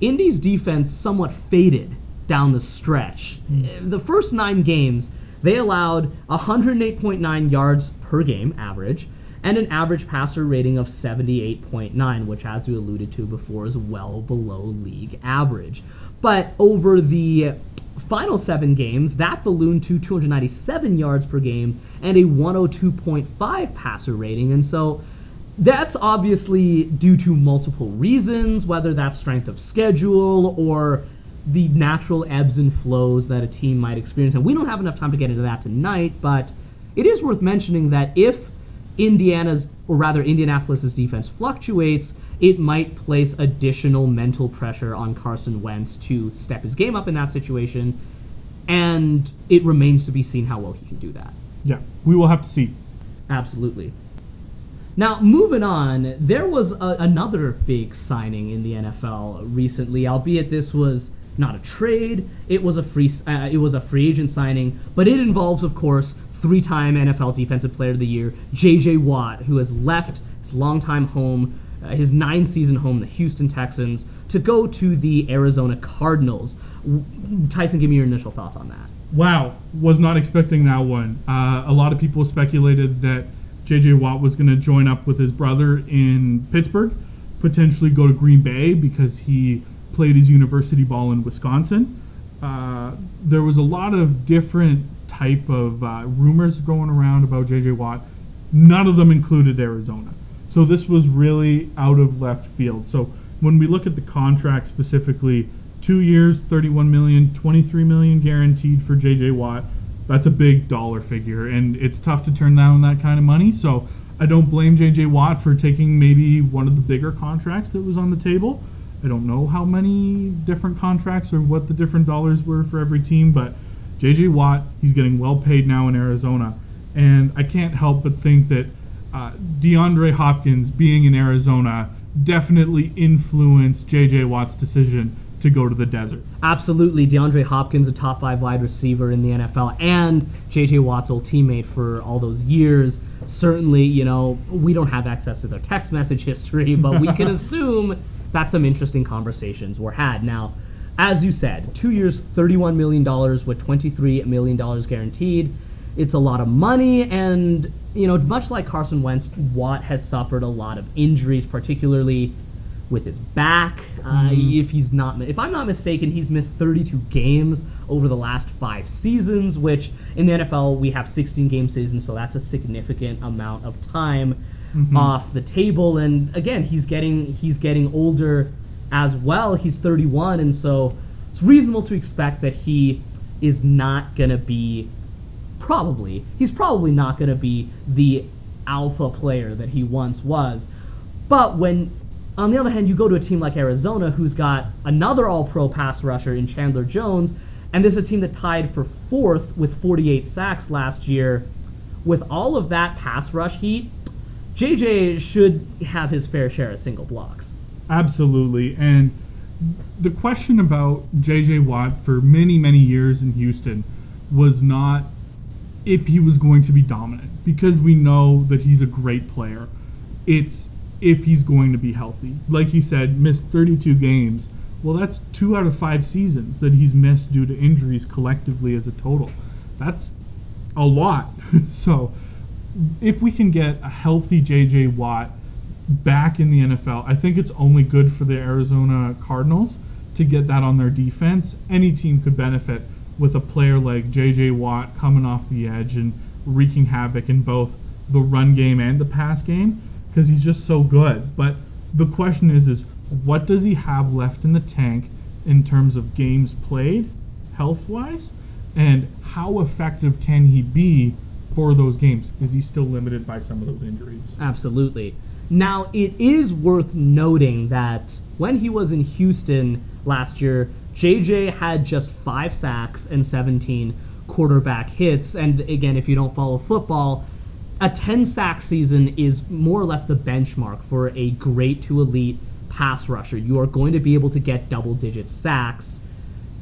A: Indy's defense somewhat faded down the stretch. Mm. The first nine games, they allowed 108.9 yards per game average and an average passer rating of 78.9, which, as we alluded to before, is well below league average. But over the final seven games, that ballooned to 297 yards per game and a 102.5 passer rating. And so that's obviously due to multiple reasons, whether that's strength of schedule or the natural ebbs and flows that a team might experience. And we don't have enough time to get into that tonight, but it is worth mentioning that if Indiana's, or rather Indianapolis's defense fluctuates, it might place additional mental pressure on Carson Wentz to step his game up in that situation, and it remains to be seen how well he can do that.
B: Yeah, we will have to see.
A: Absolutely. Now, moving on, there was a, another big signing in the NFL recently, albeit this was not a trade. It was a free uh, it was a free agent signing, but it involves, of course, three-time NFL Defensive Player of the Year, J.J. Watt, who has left his longtime home, uh, his nine-season home, the Houston Texans, to go to the Arizona Cardinals. Tyson, give me your initial thoughts on that.
B: Wow, was not expecting that one. Uh, a lot of people speculated that J.J. Watt was going to join up with his brother in Pittsburgh, potentially go to Green Bay because he played his university ball in Wisconsin. Uh, there was a lot of different type of uh, rumors going around about J.J. Watt. None of them included Arizona. So this was really out of left field. So when we look at the contract specifically, two years, 31 million, 23 million guaranteed for J.J. Watt. That's a big dollar figure, and it's tough to turn down that kind of money. So I don't blame J.J. Watt for taking maybe one of the bigger contracts that was on the table. I don't know how many different contracts or what the different dollars were for every team, but J.J. Watt, he's getting well paid now in Arizona, and I can't help but think that uh, DeAndre Hopkins being in Arizona definitely influenced J.J. Watt's decision to go to the desert.
A: Absolutely, DeAndre Hopkins, a top five wide receiver in the NFL, and J.J. Watt's old teammate for all those years. Certainly, you know, we don't have access to their text message history, but we can assume that some interesting conversations were had. Now, as you said, two years, $31 million with $23 million guaranteed. It's a lot of money, and you know, much like Carson Wentz, Watt has suffered a lot of injuries, particularly with his back. Uh,
B: Mhm.
A: if he's not, if I'm not mistaken, he's missed 32 games over the last five seasons, which in the NFL we have 16 game seasons, so that's a significant amount of time
B: Mhm.
A: off the table. And again, he's getting he's getting older as well. He's 31, and so it's reasonable to expect that he is not gonna be probably he's probably not going to be the alpha player that he once was. But when on the other hand you go to a team like Arizona who's got another all-pro pass rusher in Chandler Jones and this is a team that tied for 4th with 48 sacks last year with all of that pass rush heat JJ should have his fair share at single blocks.
B: Absolutely. And the question about J.J. Watt for many, many years in Houston was not if he was going to be dominant, because we know that he's a great player. It's if he's going to be healthy. Like you said, missed 32 games. Well, that's two out of five seasons that he's missed due to injuries collectively as a total. That's a lot. so if we can get a healthy J.J. Watt back in the NFL, I think it's only good for the Arizona Cardinals to get that on their defense. Any team could benefit with a player like J.J. Watt coming off the edge and wreaking havoc in both the run game and the pass game because he's just so good. But the question is, is what does he have left in the tank in terms of games played, health-wise, and how effective can he be for those games? Is he still limited by some of those injuries?
A: Absolutely. Now, it is worth noting that when he was in Houston last year, JJ had just five sacks and 17 quarterback hits. And again, if you don't follow football, a 10 sack season is more or less the benchmark for a great to elite pass rusher. You are going to be able to get double digit sacks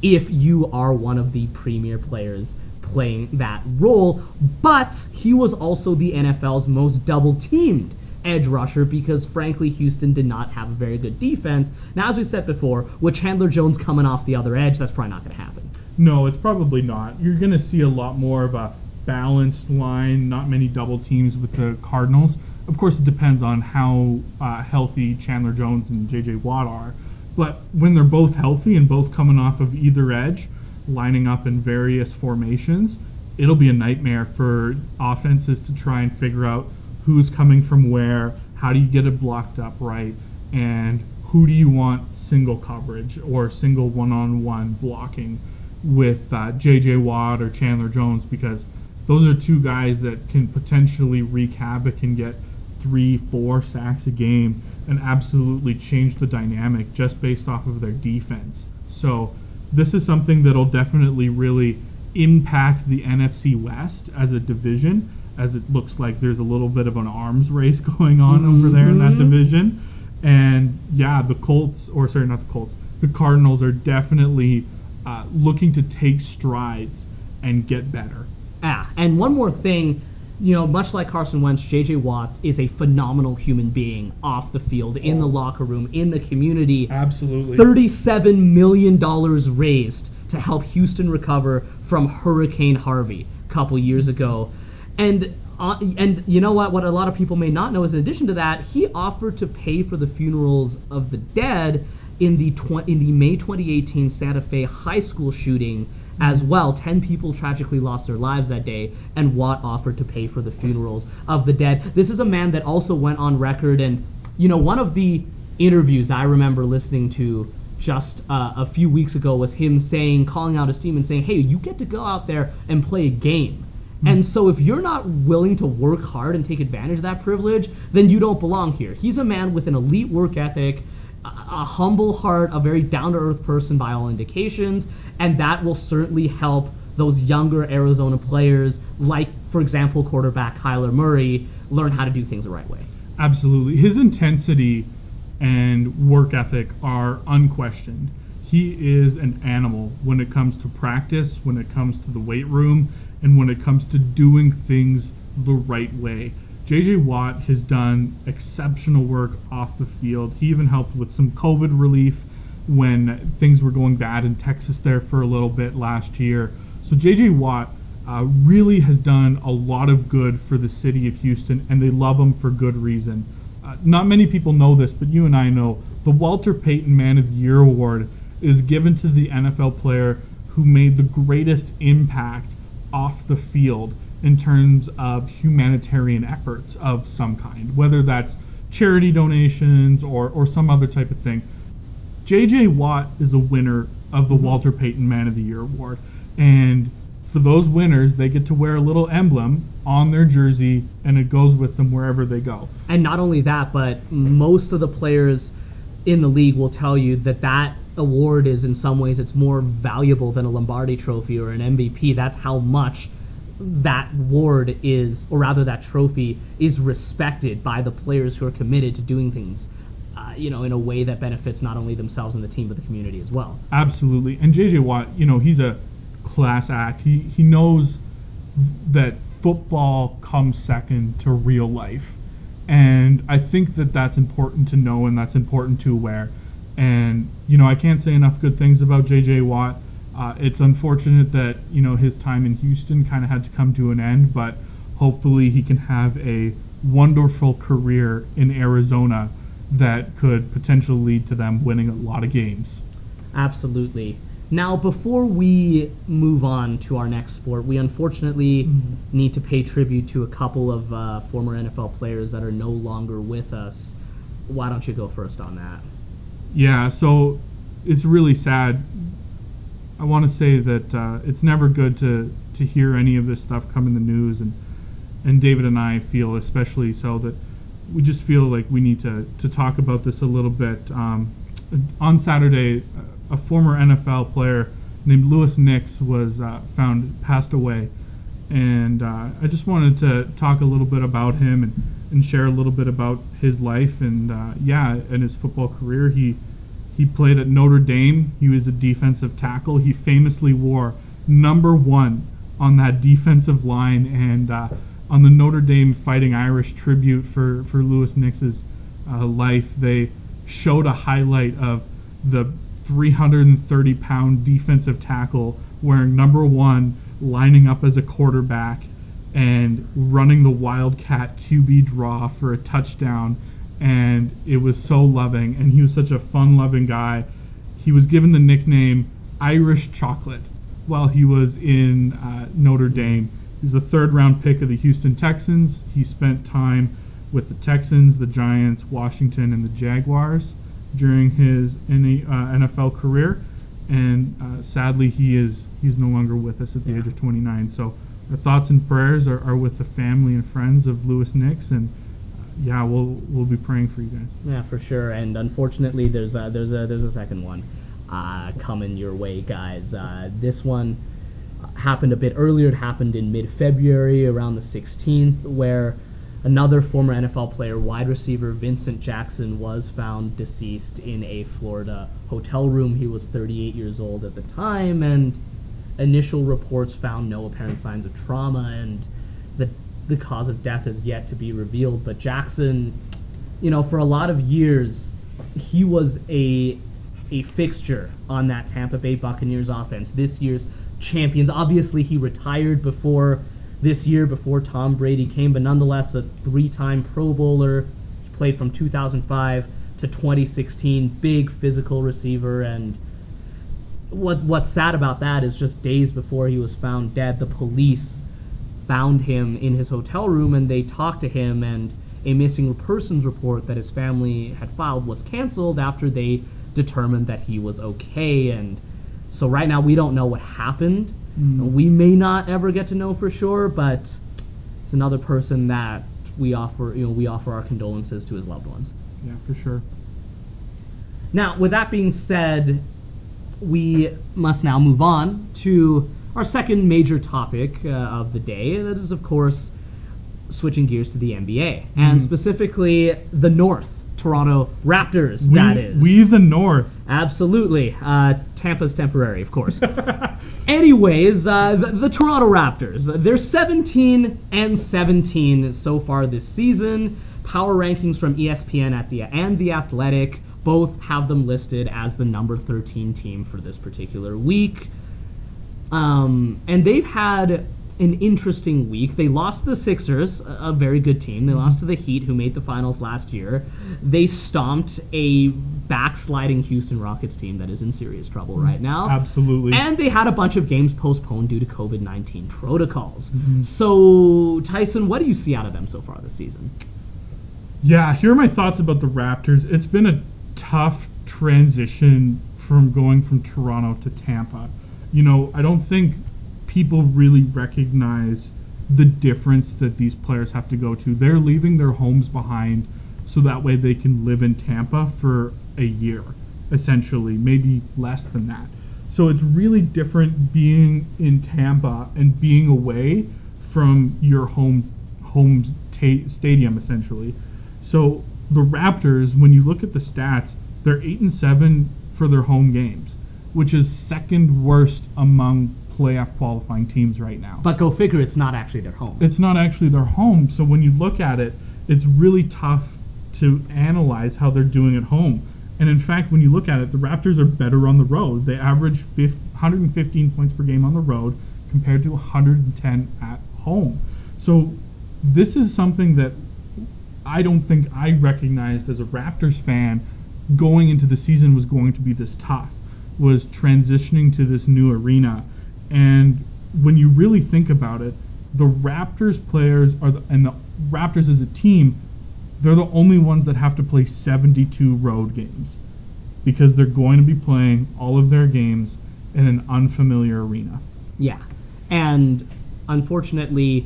A: if you are one of the premier players playing that role. But he was also the NFL's most double teamed edge rusher because frankly Houston did not have a very good defense. Now as we said before, with Chandler Jones coming off the other edge, that's probably not going to happen.
B: No, it's probably not. You're going to see a lot more of a balanced line, not many double teams with the Cardinals. Of course, it depends on how uh, healthy Chandler Jones and J.J. Watt are. But when they're both healthy and both coming off of either edge, lining up in various formations, it'll be a nightmare for offenses to try and figure out who's coming from where, how do you get it blocked up right, and who do you want single coverage or single one-on-one blocking with uh, J.J. Watt or Chandler Jones because those are two guys that can potentially wreak havoc and get three, four sacks a game and absolutely change the dynamic just based off of their defense. So this is something that'll definitely really impact the NFC West as a division, as it looks like there's a little bit of an arms race going on over there in that
A: Mhm.
B: division. And yeah, the Colts, or sorry, not the Colts, the Cardinals are definitely uh, looking to take strides and get better.
A: Ah, and one more thing, you know, much like Carson Wentz, JJ Watt is a phenomenal human being off the field, in the locker room, in the community.
B: Absolutely.
A: $37 million raised to help Houston recover from Hurricane Harvey a couple years ago. And uh, and you know what? What a lot of people may not know is, in addition to that, he offered to pay for the funerals of the dead in the tw- in the May 2018 Santa Fe high school shooting as well. Ten people tragically lost their lives that day, and Watt offered to pay for the funerals of the dead. This is a man that also went on record, and you know, one of the interviews I remember listening to just uh, a few weeks ago was him saying, calling out his team and saying, "Hey, you get to go out there and play a game." Hmm. And so if you're not willing to work hard and take advantage of that privilege, then you don't belong here. He's a man with an elite work ethic, a, a humble heart, a very down-to-earth person by all indications, and that will certainly help those younger Arizona players, like for example quarterback Kyler Murray, learn how to do things the right way.
B: Absolutely. His intensity and work ethic are unquestioned. He is an animal when it comes to practice, when it comes to the weight room, and when it comes to doing things the right way. JJ Watt has done exceptional work off the field. He even helped with some COVID relief when things were going bad in Texas there for a little bit last year. So JJ Watt uh, really has done a lot of good for the city of Houston, and they love him for good reason. Uh, not many people know this, but you and I know the Walter Payton Man of the Year award is given to the NFL player who made the greatest impact off the field in terms of humanitarian efforts of some kind, whether that's charity donations or, or some other type of thing. JJ Watt is a winner of the mm-hmm. Walter Payton Man of the Year award. And for those winners, they get to wear a little emblem on their jersey and it goes with them wherever they go.
A: And not only that, but most of the players in the league will tell you that that award is in some ways it's more valuable than a Lombardi trophy or an MVP. That's how much that award is, or rather that trophy is respected by the players who are committed to doing things, uh, you know, in a way that benefits not only themselves and the team but the community as well.
B: Absolutely. And JJ Watt, you know, he's a class act. He he knows that football comes second to real life. And I think that that's important to know and that's important to wear. And, you know, I can't say enough good things about JJ Watt. Uh, it's unfortunate that, you know, his time in Houston kind of had to come to an end, but hopefully he can have a wonderful career in Arizona that could potentially lead to them winning a lot of games.
A: Absolutely. Now, before we move on to our next sport, we unfortunately mm-hmm. need to pay tribute to a couple of uh, former NFL players that are no longer with us. Why don't you go first on that?
B: Yeah, so it's really sad. I want to say that uh, it's never good to, to hear any of this stuff come in the news, and and David and I feel especially so that we just feel like we need to, to talk about this a little bit. Um, on Saturday, a former NFL player named Louis Nix was uh, found passed away, and uh, I just wanted to talk a little bit about him and, and share a little bit about his life and uh, yeah, and his football career. He he played at Notre Dame. He was a defensive tackle. He famously wore number one on that defensive line, and uh, on the Notre Dame Fighting Irish tribute for for Louis Nix's uh, life, they showed a highlight of the 330 pound defensive tackle wearing number one, lining up as a quarterback and running the Wildcat QB draw for a touchdown. And it was so loving. And he was such a fun loving guy. He was given the nickname Irish Chocolate while he was in uh, Notre Dame. He's the third round pick of the Houston Texans. He spent time with the Texans, the Giants, Washington, and the Jaguars during his NFL uh, career, and uh, sadly he is he's no longer with us at the yeah. age of 29. So our thoughts and prayers are, are with the family and friends of Louis Nix, and uh, yeah, we'll we'll be praying for you guys.
A: Yeah, for sure. And unfortunately, there's a, there's a there's a second one uh, coming your way, guys. Uh, this one happened a bit earlier. It happened in mid-February, around the 16th, where Another former NFL player, wide receiver Vincent Jackson, was found deceased in a Florida hotel room. He was 38 years old at the time, and initial reports found no apparent signs of trauma, and the the cause of death is yet to be revealed. But Jackson, you know, for a lot of years, he was a a fixture on that Tampa Bay Buccaneers offense. This year's champions. Obviously, he retired before this year before Tom Brady came, but nonetheless a three-time Pro Bowler. He played from 2005 to 2016. Big physical receiver, and what what's sad about that is just days before he was found dead, the police found him in his hotel room and they talked to him and a missing persons report that his family had filed was canceled after they determined that he was okay and so right now we don't know what happened Mm. We may not ever get to know for sure, but it's another person that we offer, you know, we offer our condolences to his loved ones.
B: Yeah, for sure.
A: Now, with that being said, we must now move on to our second major topic uh, of the day. And that is, of course, switching gears to the NBA, and mm. specifically the North. Toronto Raptors,
B: we,
A: that is.
B: We the North.
A: Absolutely. Uh, Tampa's temporary, of course. Anyways, uh, the, the, Toronto Raptors. They're 17 and 17 so far this season. Power rankings from ESPN at the and the Athletic both have them listed as the number 13 team for this particular week. Um, and they've had an interesting week. They lost the Sixers, a very good team. They lost to the Heat, who made the finals last year. They stomped a backsliding Houston Rockets team that is in serious trouble right now.
B: Absolutely.
A: And they had a bunch of games postponed due to COVID 19 protocols. Mm-hmm. So, Tyson, what do you see out of them so far this season?
B: Yeah, here are my thoughts about the Raptors. It's been a tough transition from going from Toronto to Tampa. You know, I don't think people really recognize the difference that these players have to go to. They're leaving their homes behind so that way they can live in Tampa for a year, essentially, maybe less than that. So it's really different being in Tampa and being away from your home home ta- stadium essentially. So the Raptors, when you look at the stats, they're eight and seven for their home games, which is second worst among playoff qualifying teams right now.
A: But go figure, it's not actually their home.
B: It's not actually their home. So when you look at it, it's really tough to analyze how they're doing at home. And in fact, when you look at it, the Raptors are better on the road. They average 115 points per game on the road compared to 110 at home. So this is something that I don't think I recognized as a Raptors fan going into the season was going to be this tough. Was transitioning to this new arena and when you really think about it, the Raptors players are the, and the Raptors as a team, they're the only ones that have to play 72 road games because they're going to be playing all of their games in an unfamiliar arena.
A: Yeah. And unfortunately,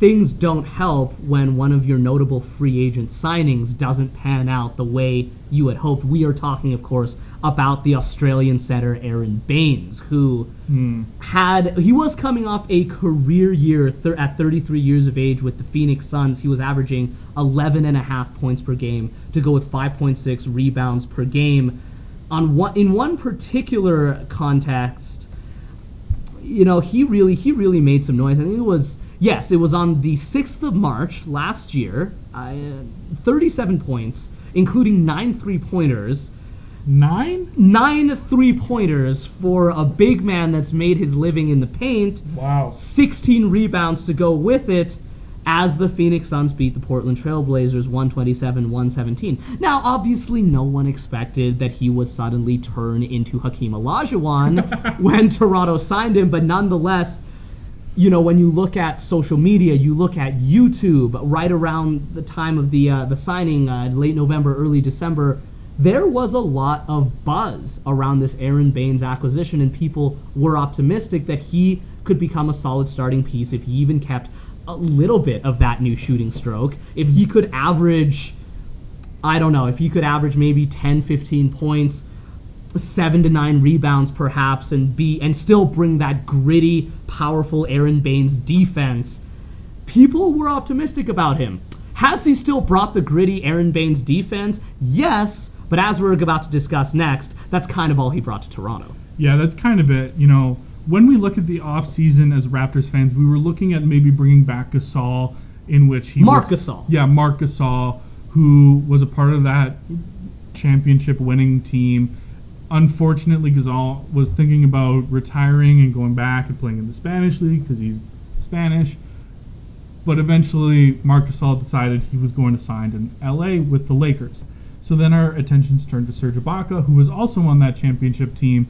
A: things don't help when one of your notable free agent signings doesn't pan out the way you had hoped. We are talking, of course, about the Australian setter Aaron Baynes, who mm. had he was coming off a career year th- at 33 years of age with the Phoenix Suns. He was averaging 11 and a half points per game to go with 5.6 rebounds per game. On one in one particular context, you know, he really he really made some noise. I think it was Yes, it was on the 6th of March last year. Uh, 37 points, including nine three pointers.
B: Nine?
A: Nine three pointers for a big man that's made his living in the paint.
B: Wow.
A: 16 rebounds to go with it as the Phoenix Suns beat the Portland Trailblazers 127-117. Now, obviously, no one expected that he would suddenly turn into Hakeem Olajuwon when Toronto signed him, but nonetheless, you know, when you look at social media, you look at YouTube right around the time of the uh, the signing, uh, late November, early December, there was a lot of buzz around this Aaron Baynes acquisition, and people were optimistic that he could become a solid starting piece if he even kept a little bit of that new shooting stroke. If he could average, I don't know, if he could average maybe 10, 15 points seven to nine rebounds perhaps and be and still bring that gritty, powerful Aaron Baynes defense. People were optimistic about him. Has he still brought the gritty Aaron Baynes defense? Yes, but as we're about to discuss next, that's kind of all he brought to Toronto.
B: Yeah, that's kind of it. You know, when we look at the offseason as Raptors fans, we were looking at maybe bringing back Gasol, in which he
A: Marc
B: was,
A: Gasol.
B: Yeah, Marc Gasol, who was a part of that championship winning team unfortunately, Gasol was thinking about retiring and going back and playing in the Spanish league because he's Spanish. But eventually, Marc Gasol decided he was going to sign in LA with the Lakers. So then our attentions turned to Serge Ibaka, who was also on that championship team.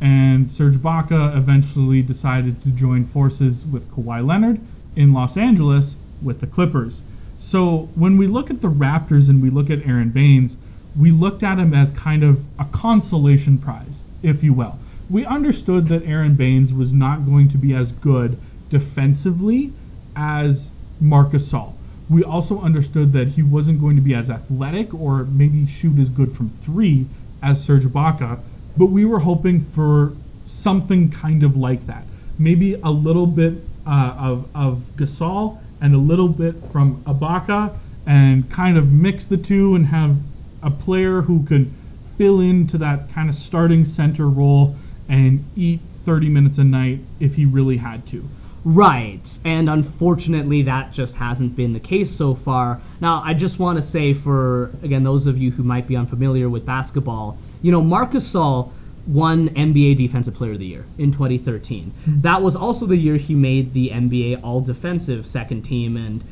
B: And Serge Ibaka eventually decided to join forces with Kawhi Leonard in Los Angeles with the Clippers. So when we look at the Raptors and we look at Aaron Baynes, we looked at him as kind of a consolation prize, if you will. We understood that Aaron Baynes was not going to be as good defensively as Marc Gasol. We also understood that he wasn't going to be as athletic or maybe shoot as good from three as Serge Ibaka, but we were hoping for something kind of like that. Maybe a little bit uh, of, of Gasol and a little bit from Ibaka and kind of mix the two and have a player who could fill into that kind of starting center role and eat 30 minutes a night if he really had to.
A: Right, and unfortunately, that just hasn't been the case so far. Now, I just want to say for, again, those of you who might be unfamiliar with basketball, you know, Marcus Gasol won NBA Defensive Player of the Year in 2013. Hmm. That was also the year he made the NBA All Defensive second team, and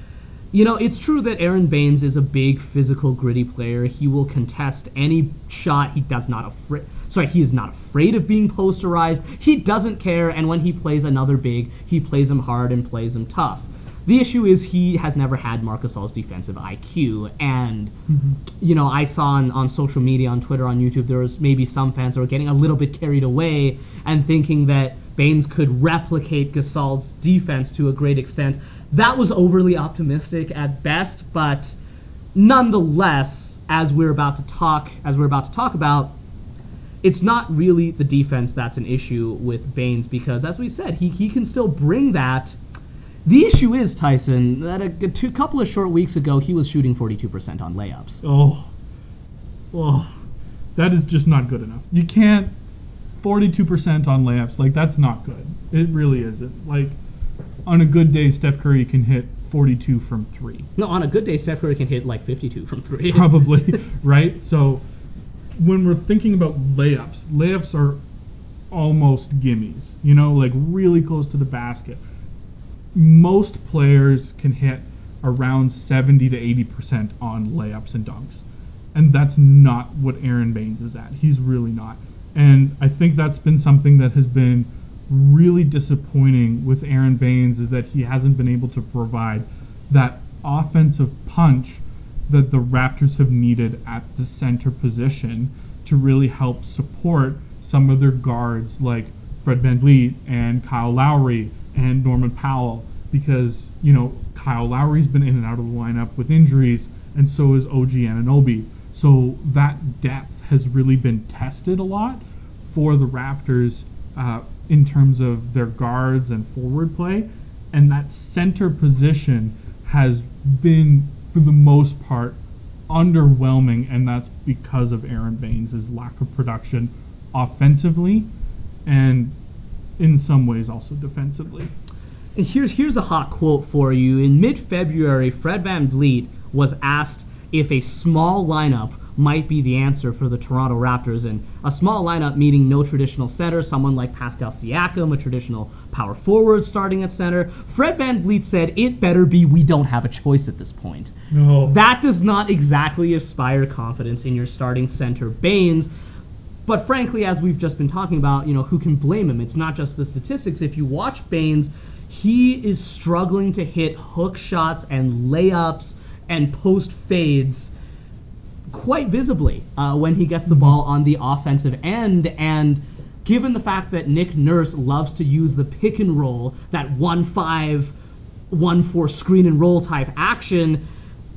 A: you know, it's true that Aaron Baynes is a big, physical, gritty player. He will contest any shot. He does not afraid. Sorry, he is not afraid of being posterized. He doesn't care, and when he plays another big, he plays him hard and plays him tough. The issue is he has never had Marc Gasol's defensive IQ, and mm-hmm. you know I saw on, on social media, on Twitter, on YouTube, there was maybe some fans who were getting a little bit carried away and thinking that Baynes could replicate Gasol's defense to a great extent. That was overly optimistic at best, but nonetheless, as we're about to talk, as we're about to talk about, it's not really the defense that's an issue with Baynes because, as we said, he, he can still bring that. The issue is Tyson that a, a two, couple of short weeks ago he was shooting 42% on layups.
B: Oh, oh, that is just not good enough. You can't 42% on layups like that's not good. It really isn't. Like on a good day, Steph Curry can hit 42 from three.
A: No, on a good day, Steph Curry can hit like 52 from three.
B: Probably, right? So when we're thinking about layups, layups are almost gimmies, you know, like really close to the basket. Most players can hit around 70 to 80% on layups and dunks. And that's not what Aaron Baynes is at. He's really not. And I think that's been something that has been really disappointing with Aaron Baynes is that he hasn't been able to provide that offensive punch that the Raptors have needed at the center position to really help support some of their guards like Fred Van VanVleet and Kyle Lowry and Norman Powell because, you know, Kyle Lowry's been in and out of the lineup with injuries and so is OG Anunoby. So that depth has really been tested a lot for the Raptors uh, in terms of their guards and forward play, and that center position has been, for the most part, underwhelming, and that's because of Aaron Baynes' lack of production offensively and in some ways also defensively.
A: And here's here's a hot quote for you. In mid-February, Fred VanVleet was asked if a small lineup might be the answer for the Toronto Raptors. And a small lineup meaning no traditional center, someone like Pascal Siakam, a traditional power forward starting at center. Fred Van VanVleet said, It better be we don't have a choice at this point.
B: No.
A: That does not exactly inspire confidence in your starting center, Baynes. But frankly, as we've just been talking about, you know, who can blame him? It's not just the statistics. If you watch Baynes, he is struggling to hit hook shots and layups and post fades quite visibly uh, when he gets the ball on the offensive end. And given the fact that Nick Nurse loves to use the pick and roll, that 1 5, 1 4 screen and roll type action,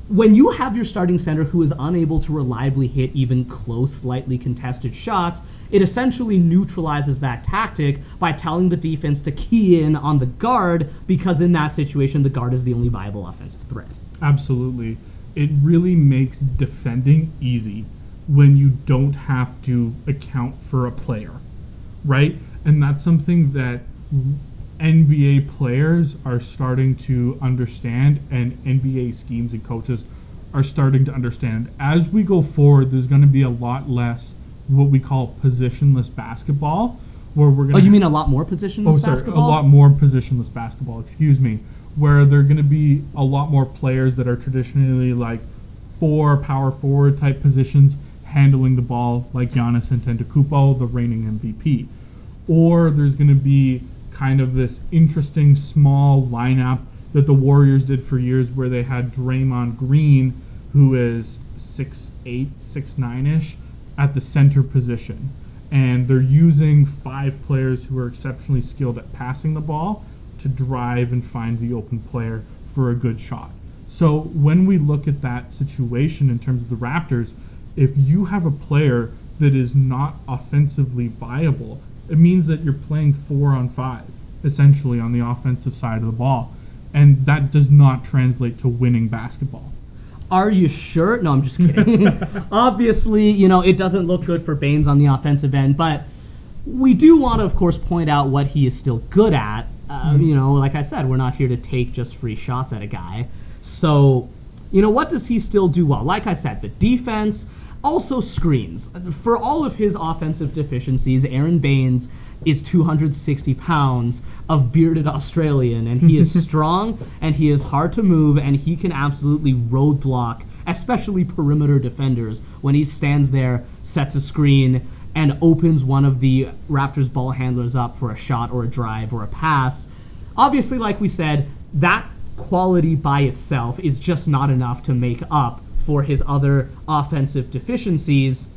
A: when you have your starting center who is unable to reliably hit even close, slightly contested shots, it essentially neutralizes that tactic by telling the defense to key in on the guard because in that situation, the guard is the only viable offensive threat.
B: Absolutely it really makes defending easy when you don't have to account for a player, right? And that's something that NBA players are starting to understand, and NBA schemes and coaches are starting to understand. As we go forward, there's going to be a lot less what we call positionless basketball, where we're going.
A: Oh, you mean a lot more positionless
B: oh, sorry,
A: basketball?
B: A lot more positionless basketball. Excuse me where there are going to be a lot more players that are traditionally like four power forward type positions handling the ball like Giannis and Antetokounmpo, the reigning MVP. Or there's going to be kind of this interesting small lineup that the Warriors did for years where they had Draymond Green, who is 6'8", 6'9", at the center position. And they're using five players who are exceptionally skilled at passing the ball to drive and find the open player for a good shot. So when we look at that situation in terms of the Raptors, if you have a player that is not offensively viable, it means that you're playing four on five, essentially, on the offensive side of the ball. And that does not translate to winning basketball.
A: Are you sure? No, I'm just kidding. Obviously, you know, it doesn't look good for Baynes on the offensive end, but we do want to, of course, point out what he is still good at. Uh. You know, like I said, we're not here to take just free shots at a guy. So, you know, what does he still do well? Like I said, the defense, also screens. For all of his offensive deficiencies, Aaron Baynes is 260 pounds of bearded Australian, and he is strong and he is hard to move, and he can absolutely roadblock, especially perimeter defenders, when he stands there, sets a screen, and opens one of the Raptors ball handlers up for a shot or a drive or a pass. Obviously, like we said, that quality by itself is just not enough to make up for his other offensive deficiencies.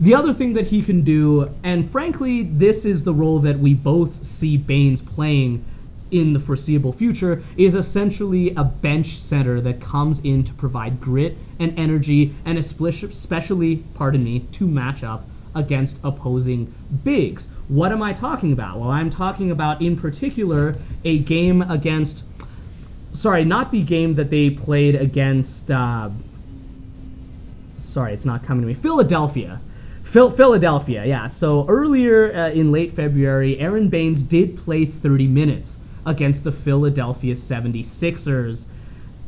A: The other thing that he can do, and frankly, this is the role that we both see Baynes playing in the foreseeable future, is essentially a bench center that comes in to provide grit and energy, and especially, pardon me, to match up against opposing bigs. What am I talking about? Well, I'm talking about in particular a game against. Sorry, not the game that they played against. Uh, sorry, it's not coming to me. Philadelphia. Phil- Philadelphia, yeah. So earlier uh, in late February, Aron Baynes did play 30 minutes against the Philadelphia 76ers.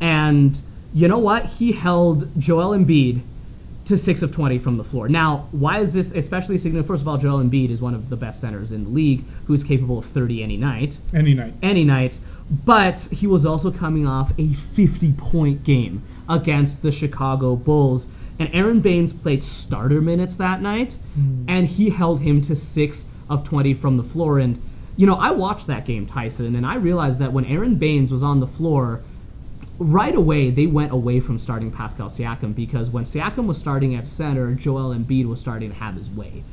A: And you know what? He held Joel Embiid to 6 of 20 from the floor. Now, why is this especially significant? First of all, Joel Embiid is one of the best centers in the league who is capable of 30 any night
B: Any night.
A: any night, but he was also coming off a 50 point game against the Chicago Bulls. And Aron Baynes played starter minutes that night,
B: Mm.
A: and he held him to 6 of 20 from the floor. And, you know, I watched that game, Tyson, and I realized that when Aron Baynes was on the floor, right away they went away from starting Pascal Siakam because when Siakam was starting at center, Joel Embiid was starting to have his way.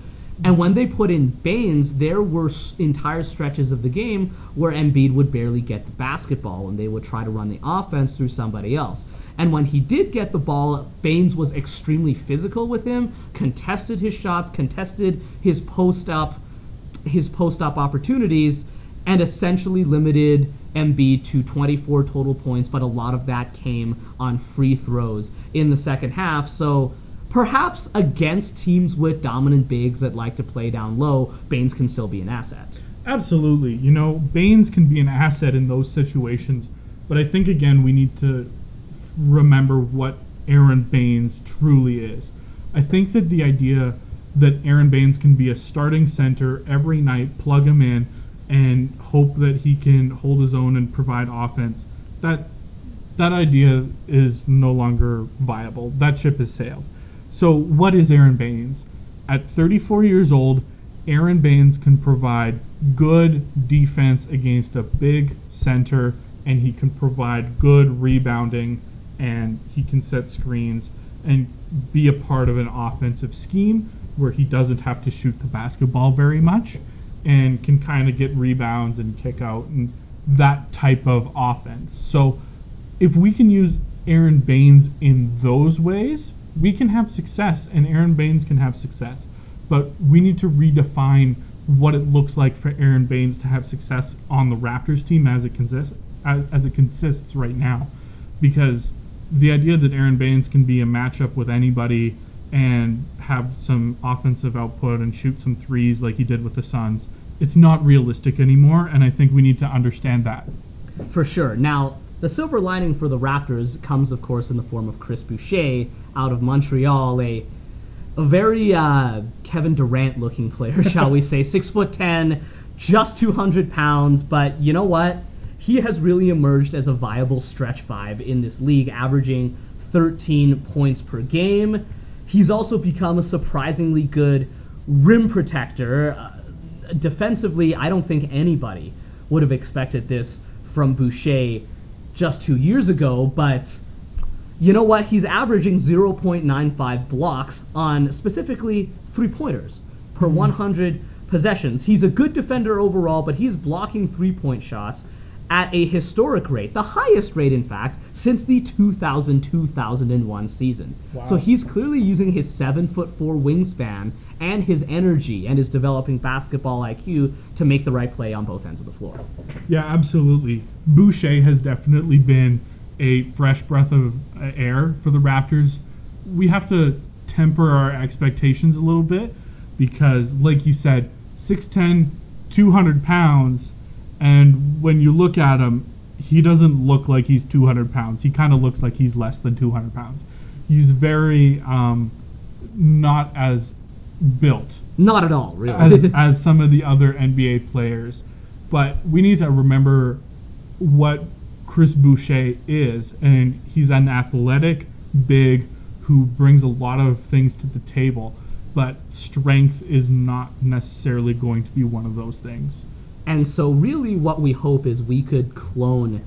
A: And when they put in Baynes, there were entire stretches of the game where Embiid would barely get the basketball and they would try to run the offense through somebody else. And when he did get the ball, Baynes was extremely physical with him, contested his shots, contested his post up his post up opportunities and essentially limited Embiid to 24 total points, but a lot of that came on free throws in the second half. So perhaps against teams with dominant bigs that like to play down low, Baynes can still be an asset.
B: Absolutely. You know, Baynes can be an asset in those situations, but I think again we need to remember what Aron Baynes truly is. I think that the idea that Aron Baynes can be a starting center every night, plug him in, and hope that he can hold his own and provide offense, that that idea is no longer viable. That ship has sailed. So what is Aron Baynes? At 34 years old, Aron Baynes can provide good defense against a big center, and he can provide good rebounding, and he can set screens and be a part of an offensive scheme where he doesn't have to shoot the basketball very much and can kind of get rebounds and kick out and that type of offense. So if we can use Aron Baynes in those ways, we can have success, and Aron Baynes can have success. But we need to redefine what it looks like for Aron Baynes to have success on the Raptors team as it consists as, as it consists right now, because the idea that Aron Baynes can be a matchup with anybody and have some offensive output and shoot some threes like he did with the Suns, it's not realistic anymore, and I think we need to understand that.
A: For sure. Now, the silver lining for the Raptors comes, of course, in the form of Chris Boucher out of Montreal, a a very uh, Kevin Durant looking player, shall we say, six foot ten, just 200 pounds. But you know what? He has really emerged as a viable stretch five in this league, averaging 13 points per game. He's also become a surprisingly good rim protector. Uh, defensively, I don't think anybody would have expected this from Boucher just two years ago, but you know what? He's averaging 0.95 blocks on specifically three pointers per mm-hmm. 100 possessions. He's a good defender overall, but he's blocking three point shots at a historic rate, the highest rate, in fact, since the 2000 2001 season.
B: Wow.
A: So he's clearly using his 7 foot 4 wingspan and his energy and his developing basketball IQ to make the right play on both ends of the floor.
B: Yeah, absolutely. Boucher has definitely been a fresh breath of air for the Raptors. We have to temper our expectations a little bit because, like you said, 6'10, 200 pounds, and when you look at him, he doesn't look like he's 200 pounds. He kind of looks like he's less than 200 pounds. He's very um, not as built
A: Not at all, really.
B: as, as some of the other NBA players. But we need to remember what Chris Boucher is, and he's an athletic, big, who brings a lot of things to the table. But strength is not necessarily going to be one of those things.
A: And so, really, what we hope is we could clone,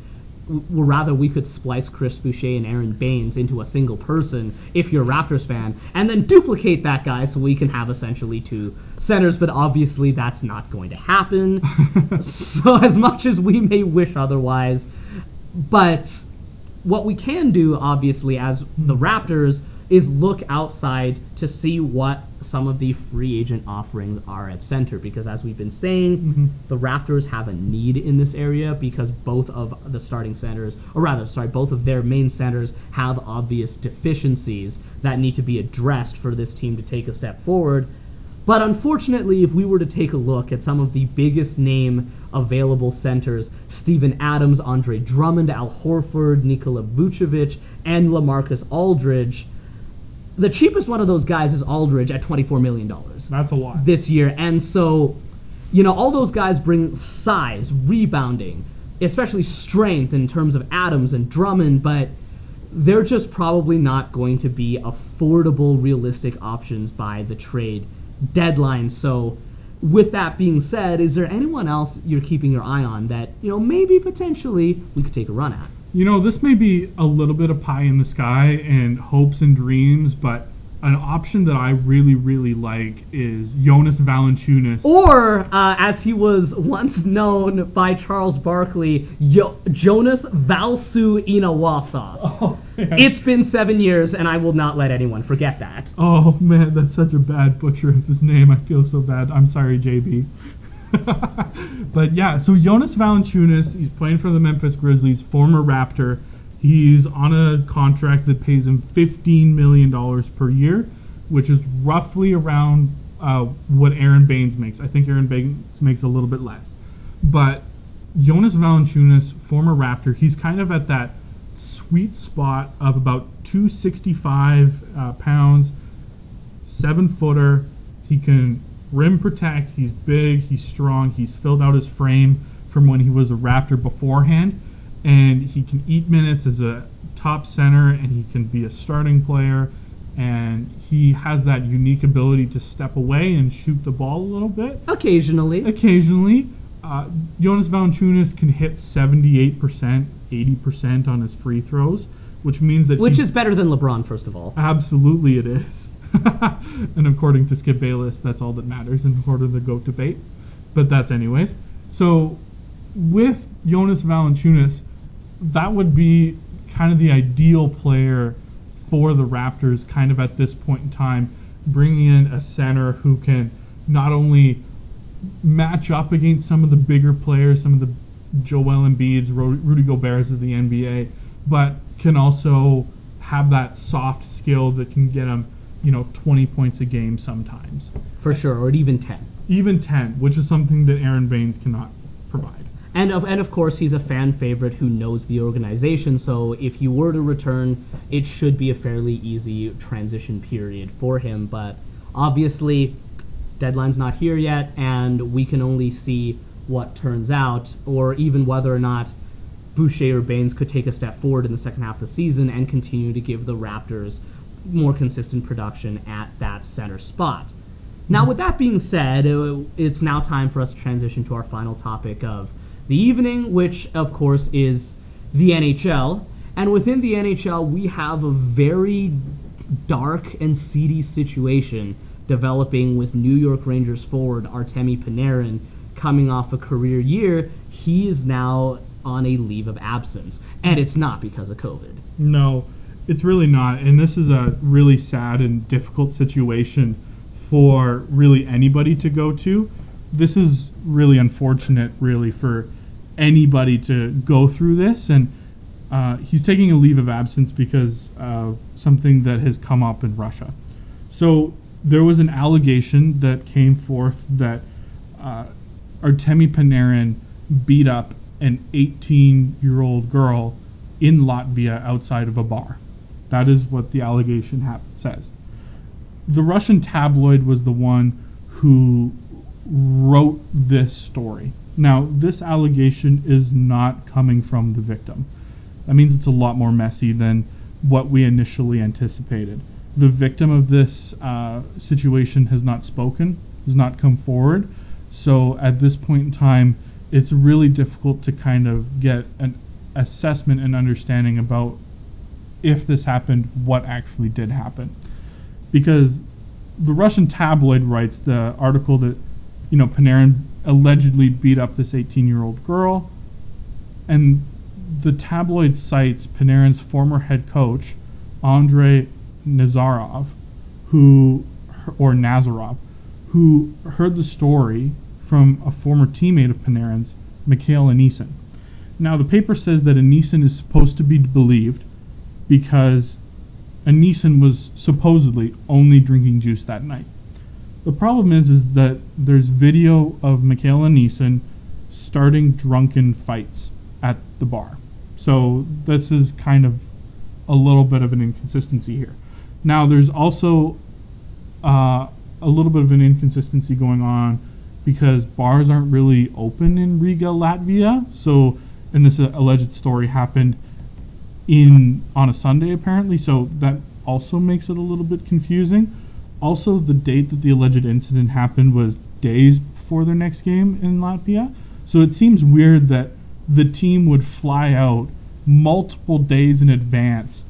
A: or rather, we could splice Chris Boucher and Aron Baynes into a single person if you're a Raptors fan, and then duplicate that guy so we can have essentially two centers. But obviously, that's not going to happen. so, as much as we may wish otherwise, but what we can do, obviously, as the Raptors, is look outside to see what some of the free agent offerings are at center. Because as we've been saying,
B: Mhm.
A: the Raptors have a need in this area because both of the starting centers, or rather, sorry, both of their main centers have obvious deficiencies that need to be addressed for this team to take a step forward. But unfortunately, if we were to take a look at some of the biggest name available centers, Steven Adams, Andre Drummond, Al Horford, Nikola Vucevic, and LaMarcus Aldridge, the cheapest one of those guys is Aldridge at $24 million
B: That's a lot.
A: this year. And so, you know, all those guys bring size, rebounding, especially strength in terms of Adams and Drummond, but they're just probably not going to be affordable, realistic options by the trade deadline. So, with that being said, is there anyone else you're keeping your eye on that, you know, maybe potentially we could take a run at?
B: You know, this may be a little bit of pie in the sky and hopes and dreams, but an option that I really, really like is Jonas Valanciunas.
A: Or, uh, as he was once known by Charles Barkley, Yo- Jonas Valsu Inawasas.
B: Oh, man.
A: It's been seven years, and I will not let anyone forget that.
B: Oh man, that's such a bad butcher of his name. I feel so bad. I'm sorry, JB. but yeah, so Jonas Valanciunas, he's playing for the Memphis Grizzlies, former Raptor. He's on a contract that pays him 15 million dollars per year, which is roughly around uh, what Aron Baynes makes. I think Aron Baynes makes a little bit less, but Jonas Valanciunas, former Raptor, he's kind of at that sweet spot of about 265 uh, pounds, seven footer. He can rim protect. He's big. He's strong. He's filled out his frame from when he was a Raptor beforehand, and he can eat minutes as a top center, and he can be a starting player. And he has that unique ability to step away and shoot the ball a little bit
A: Occasionally.
B: occasionally. Uh, Jonas Valanciunas can hit 78%, 80% on his free throws, which means that
A: Which
B: he-
A: is better than LeBron, first of all.
B: absolutely it is. and according to Skip Bayless, that's all that matters in order to GOAT debate. But that's anyways. So with Jonas Valanciunas, that would be kind of the ideal player for the Raptors, kind of at this point in time, bringing in a center who can not only match up against some of the bigger players, some of the Joel Embiid's, Rudy Gobert's of the NBA, but can also have that soft skill that can get him, you know, 20 points a game sometimes,
A: For sure, or even 10.
B: even 10, which is something that Aron Baynes cannot provide.
A: And of, and of course, he's a fan favorite who knows the organization, so if he were to return, it should be a fairly easy transition period for him. But obviously, deadline's not here yet, and we can only see what turns out, or even whether or not Boucher or Baynes could take a step forward in the second half of the season and continue to give the Raptors more consistent production at that center spot. Now, with that being said, uh, it's now time for us to transition to our final topic of the evening, which, of course, is the NHL. And within the NHL, we have a very dark and seedy situation developing with New York Rangers forward Artemi Panarin coming off a career year. He is now on a leave of absence, and it's not because of COVID.
B: No, it's really not. And this is a really sad and difficult situation for really anybody to go to. This is really unfortunate, really, for anybody to go through this. And uh, he's taking a leave of absence because of something that has come up in Russia. So there was an allegation that came forth that uh, Artemi Panarin beat up an 18 year old girl in Latvia outside of a bar. That is what the allegation ha- says. The Russian tabloid was the one who wrote this story. Now, this allegation is not coming from the victim. That means it's a lot more messy than what we initially anticipated. The victim of this uh, situation has not spoken, has not come forward. So at this point in time, it's really difficult to kind of get an assessment and understanding about if this happened, what actually did happen. Because the Russian tabloid writes the article that, you know, Panarin allegedly beat up this 18 year old girl, and the tabloid cites Panarin's former head coach, Andrei Nazarov, who, or Nazarov, who heard the story from a former teammate of Panarin's, Mikhail Anisin. Now, the paper says that Anisin is supposed to be believed because Anisin was supposedly only drinking juice that night. The problem is, is that there's video of Mikhail Anisin starting drunken fights at the bar. So this is kind of a little bit of an inconsistency here. Now, there's also uh, a little bit of an inconsistency going on because bars aren't really open in Riga, Latvia. So, and this uh, alleged story happened in on a Sunday apparently. So that also makes it a little bit confusing. Also, the date that the alleged incident happened was days before their next game in Latvia. So it seems weird that the team would fly out multiple days in advance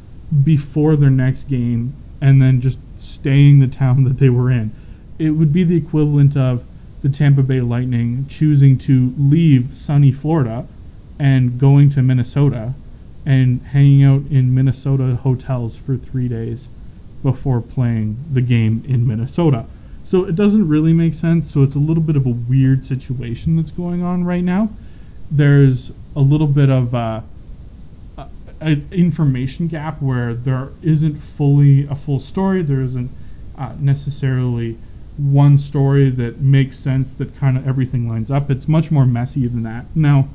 B: before their next game and then just staying the town that they were in. It would be the equivalent of the Tampa Bay Lightning choosing to leave sunny Florida and going to Minnesota and hanging out in Minnesota hotels for three days before playing the game in Minnesota. So it doesn't really make sense. So it's a little bit of a weird situation that's going on right now. There's a little bit of uh, an information gap where there isn't fully a full story. There isn't uh, necessarily one story that makes sense that kind of everything lines up. It's much more messy than that. Now,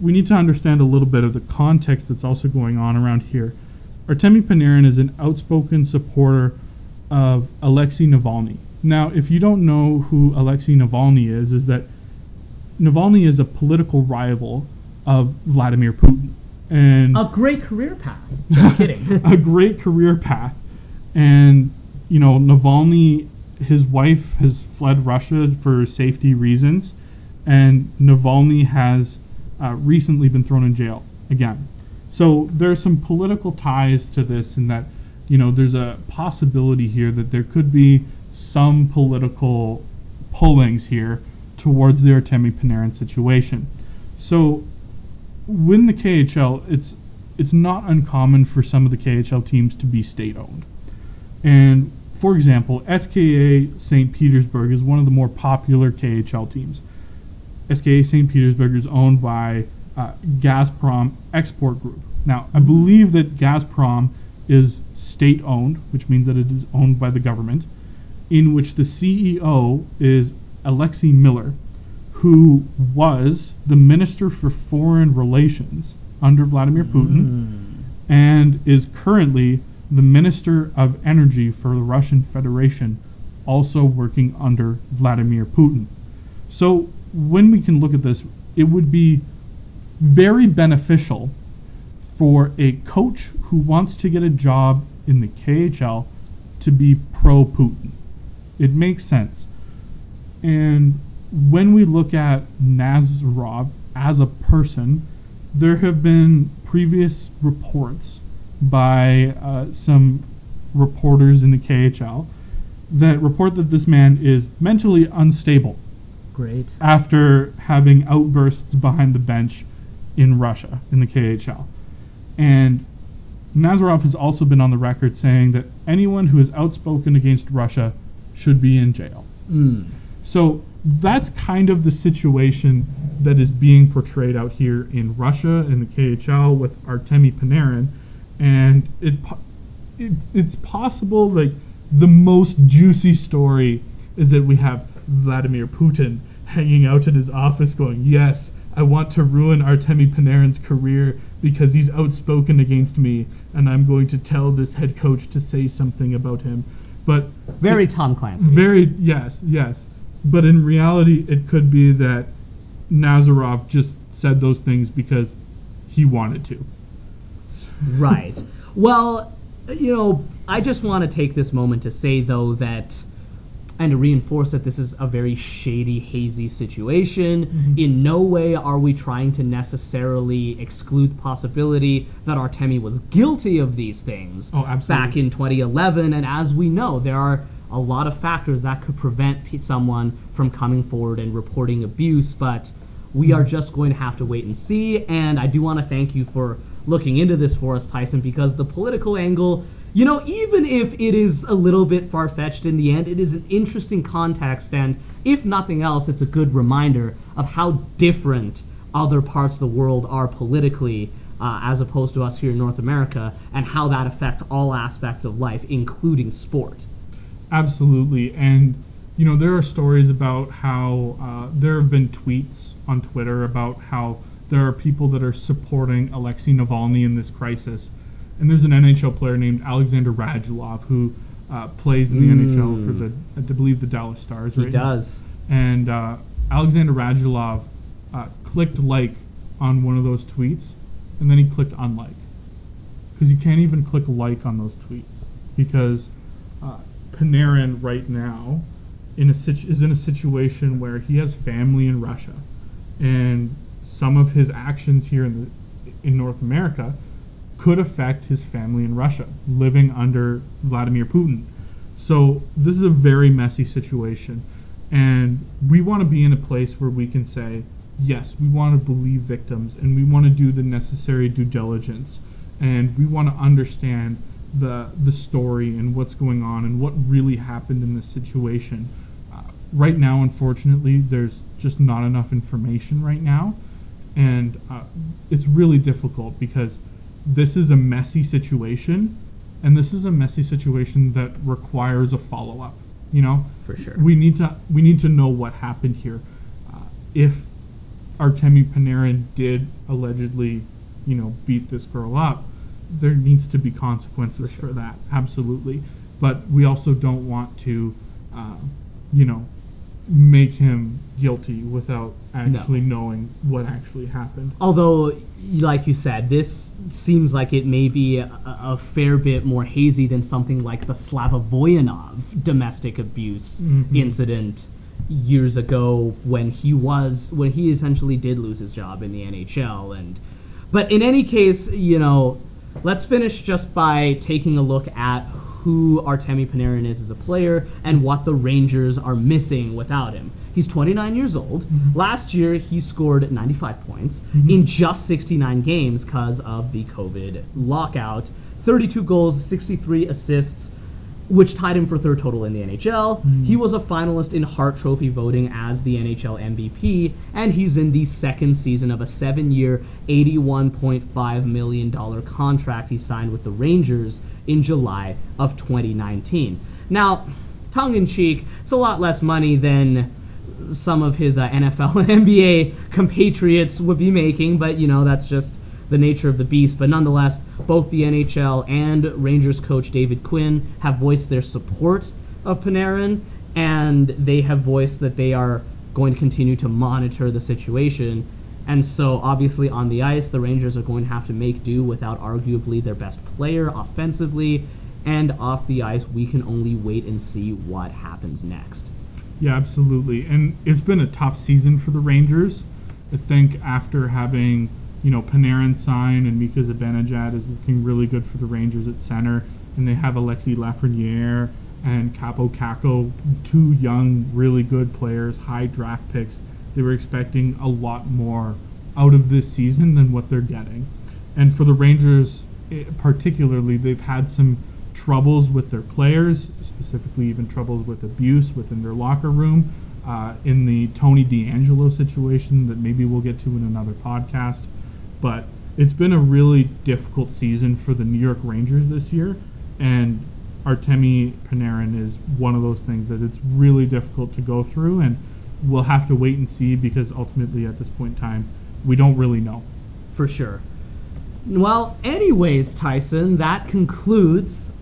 B: we need to understand a little bit of the context that's also going on around here. Artemi Panarin is an outspoken supporter of Alexei Navalny. Now, if you don't know who Alexei Navalny is, is that Navalny is a political rival of Vladimir Putin. And
A: a great career path. Just kidding.
B: a great career path. And you know, Navalny his wife has fled Russia for safety reasons, and Navalny has uh, recently been thrown in jail again. So there's some political ties to this, in that you know there's a possibility here that there could be some political pullings here towards the Artemi Panarin situation. So when the KHL, it's it's not uncommon for some of the KHL teams to be state owned. And for example, SKA St. Petersburg is one of the more popular KHL teams. SKA St. Petersburg is owned by uh, Gazprom Export Group. Now, I believe that Gazprom is state owned, which means that it is owned by the government, in which the CEO is Alexei Miller, who was the Minister for Foreign Relations under Vladimir Putin
A: Mm.
B: and is currently the Minister of Energy for the Russian Federation, also working under Vladimir Putin. So when we can look at this, it would be very beneficial for a coach who wants to get a job in the KHL to be pro Putin. It makes sense. And when we look at Nazarov as a person, there have been previous reports by uh, some reporters in the KHL that report that this man is mentally unstable
A: Great.
B: after having outbursts behind the bench in Russia in the KHL. And Nazarov has also been on the record saying that anyone who is outspoken against Russia should be in jail.
A: Mm.
B: So that's kind of the situation that is being portrayed out here in Russia in the KHL with Artemi Panarin, and it it's, it's possible like the most juicy story is that we have Vladimir Putin hanging out in his office going, yes, I want to ruin Artemi Panarin's career because he's outspoken against me, and I'm going to tell this head coach to say something about him. But
A: very
B: it,
A: Tom Clancy.
B: Very yes, yes. But in reality, it could be that Nazarov just said those things because he wanted to.
A: right. Well, you know, I just want to take this moment to say though that and to reinforce that this is a very shady, hazy situation. Mm-hmm. In no way are we trying to necessarily exclude the possibility that Artemi was guilty of these things
B: oh,
A: back in 2011. And as we know, there are a lot of factors that could prevent someone from coming forward and reporting abuse, but we are just going to have to wait and see. And I do want to thank you for looking into this for us, Tyson, because the political angle, you know, even if it is a little bit far fetched in the end, it is an interesting context. And if nothing else, it's a good reminder of how different other parts of the world are politically. Uh, as opposed to us here in North America, and how that affects all aspects of life, including sport.
B: Absolutely, and you know there are stories about how uh, there have been tweets on Twitter about how there are people that are supporting Alexei Navalny in this crisis, and there's an NHL player named Alexander Radulov who uh, plays in the mm. NHL for the I believe the Dallas Stars.
A: He right does.
B: Now. And uh, Alexander Radulov uh, clicked like on one of those tweets, and then he clicked unlike because you can't even click like on those tweets because uh, Panarin right now in a situ- is in a situation where he has family in Russia, and some of his actions here in the in North America could affect his family in Russia, living under Vladimir Putin. So this is a very messy situation, and we want to be in a place where we can say, yes, we want to believe victims, and we want to do the necessary due diligence, and we want to understand the the story and what's going on and what really happened in this situation. Uh, right now, unfortunately, there's just not enough information right now, and uh, it's really difficult because this is a messy situation, and this is a messy situation that requires a follow up. You know,
A: for sure.
B: We need to we need to know what happened here. Uh, if Artemi Panarin did allegedly, you know, beat this girl up there needs to be consequences for, sure. for that, absolutely. But we also don't want to, uh, you know, make him guilty without actually no. knowing what actually happened.
A: Although, like you said, this seems like it may be a, a fair bit more hazy than something like the Slava Voynov domestic abuse mm-hmm. incident years ago when he was when he essentially did lose his job in the NHL and but in any case, you know, let's finish just by taking a look at who Artemi Panarin is as a player and what the Rangers are missing without him. He's 29 years old. Mm-hmm. Last year, he scored 95 points mm-hmm. in just 69 games because of the COVID lockout. 32 goals, 63 assists, which tied him for third total in the NHL. Mm. He was a finalist in Hart Trophy voting as the NHL MVP, and he's in the second season of a seven year, $81.5 million contract he signed with the Rangers in July of 2019. Now, tongue in cheek, it's a lot less money than some of his uh, NFL and NBA compatriots would be making, but you know, that's just the nature of the beast. But nonetheless, both the NHL and Rangers coach David Quinn have voiced their support of Panarin, and they have voiced that they are going to continue to monitor the situation. And so, obviously, on the ice, the Rangers are going to have to make do without arguably their best player offensively. And off the ice, we can only wait and see what happens next.
B: Yeah, absolutely. And it's been a tough season for the Rangers. I think after having you know, Panarin sign and Mika Zibanejad is looking really good for the Rangers at center, and they have Alexi Lafreniere and Kaapo Kakko, two young, really good players, high draft picks. They were expecting a lot more out of this season than what they're getting. And for the Rangers, eh, particularly, they've had some troubles with their players, specifically even troubles with abuse within their locker room. uh, in the Tony DeAngelo situation that maybe we'll get to in another podcast. But it's been a really difficult season for the New York Rangers this year, and Artemi Panarin is one of those things that it's really difficult to go through, and we'll have to wait and see because ultimately at this point in time we don't really know.
A: For sure. Well, anyways, Tyson, that concludes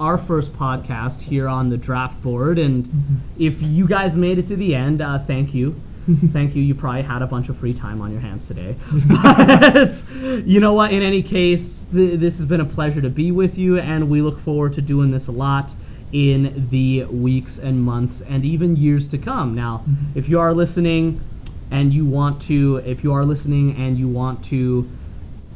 A: our first podcast here on the draft board. And
B: Mm-hmm.
A: if you guys made it to the end, uh, thank you. thank you. You probably had a bunch of free time on your hands today. but you know what? In any case, th- this has been a pleasure to be with you, and we look forward to doing this a lot in the weeks and months and even years to come. Now,
B: Mhm.
A: if you are listening and you want to, if you are listening and you want to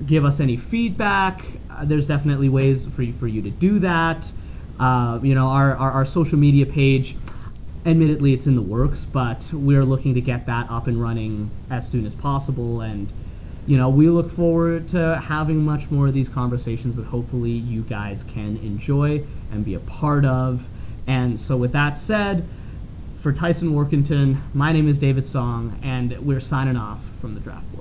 A: give us any feedback. Uh, there's definitely ways for you, for you to do that. Uh, you know, our, our, our social media page, admittedly, it's in the works, but we're looking to get that up and running as soon as possible. And, you know, we look forward to having much more of these conversations that hopefully you guys can enjoy and be a part of. And so, with that said, for Tyson Warkentin, my name is David Song, and we're signing off from the draft.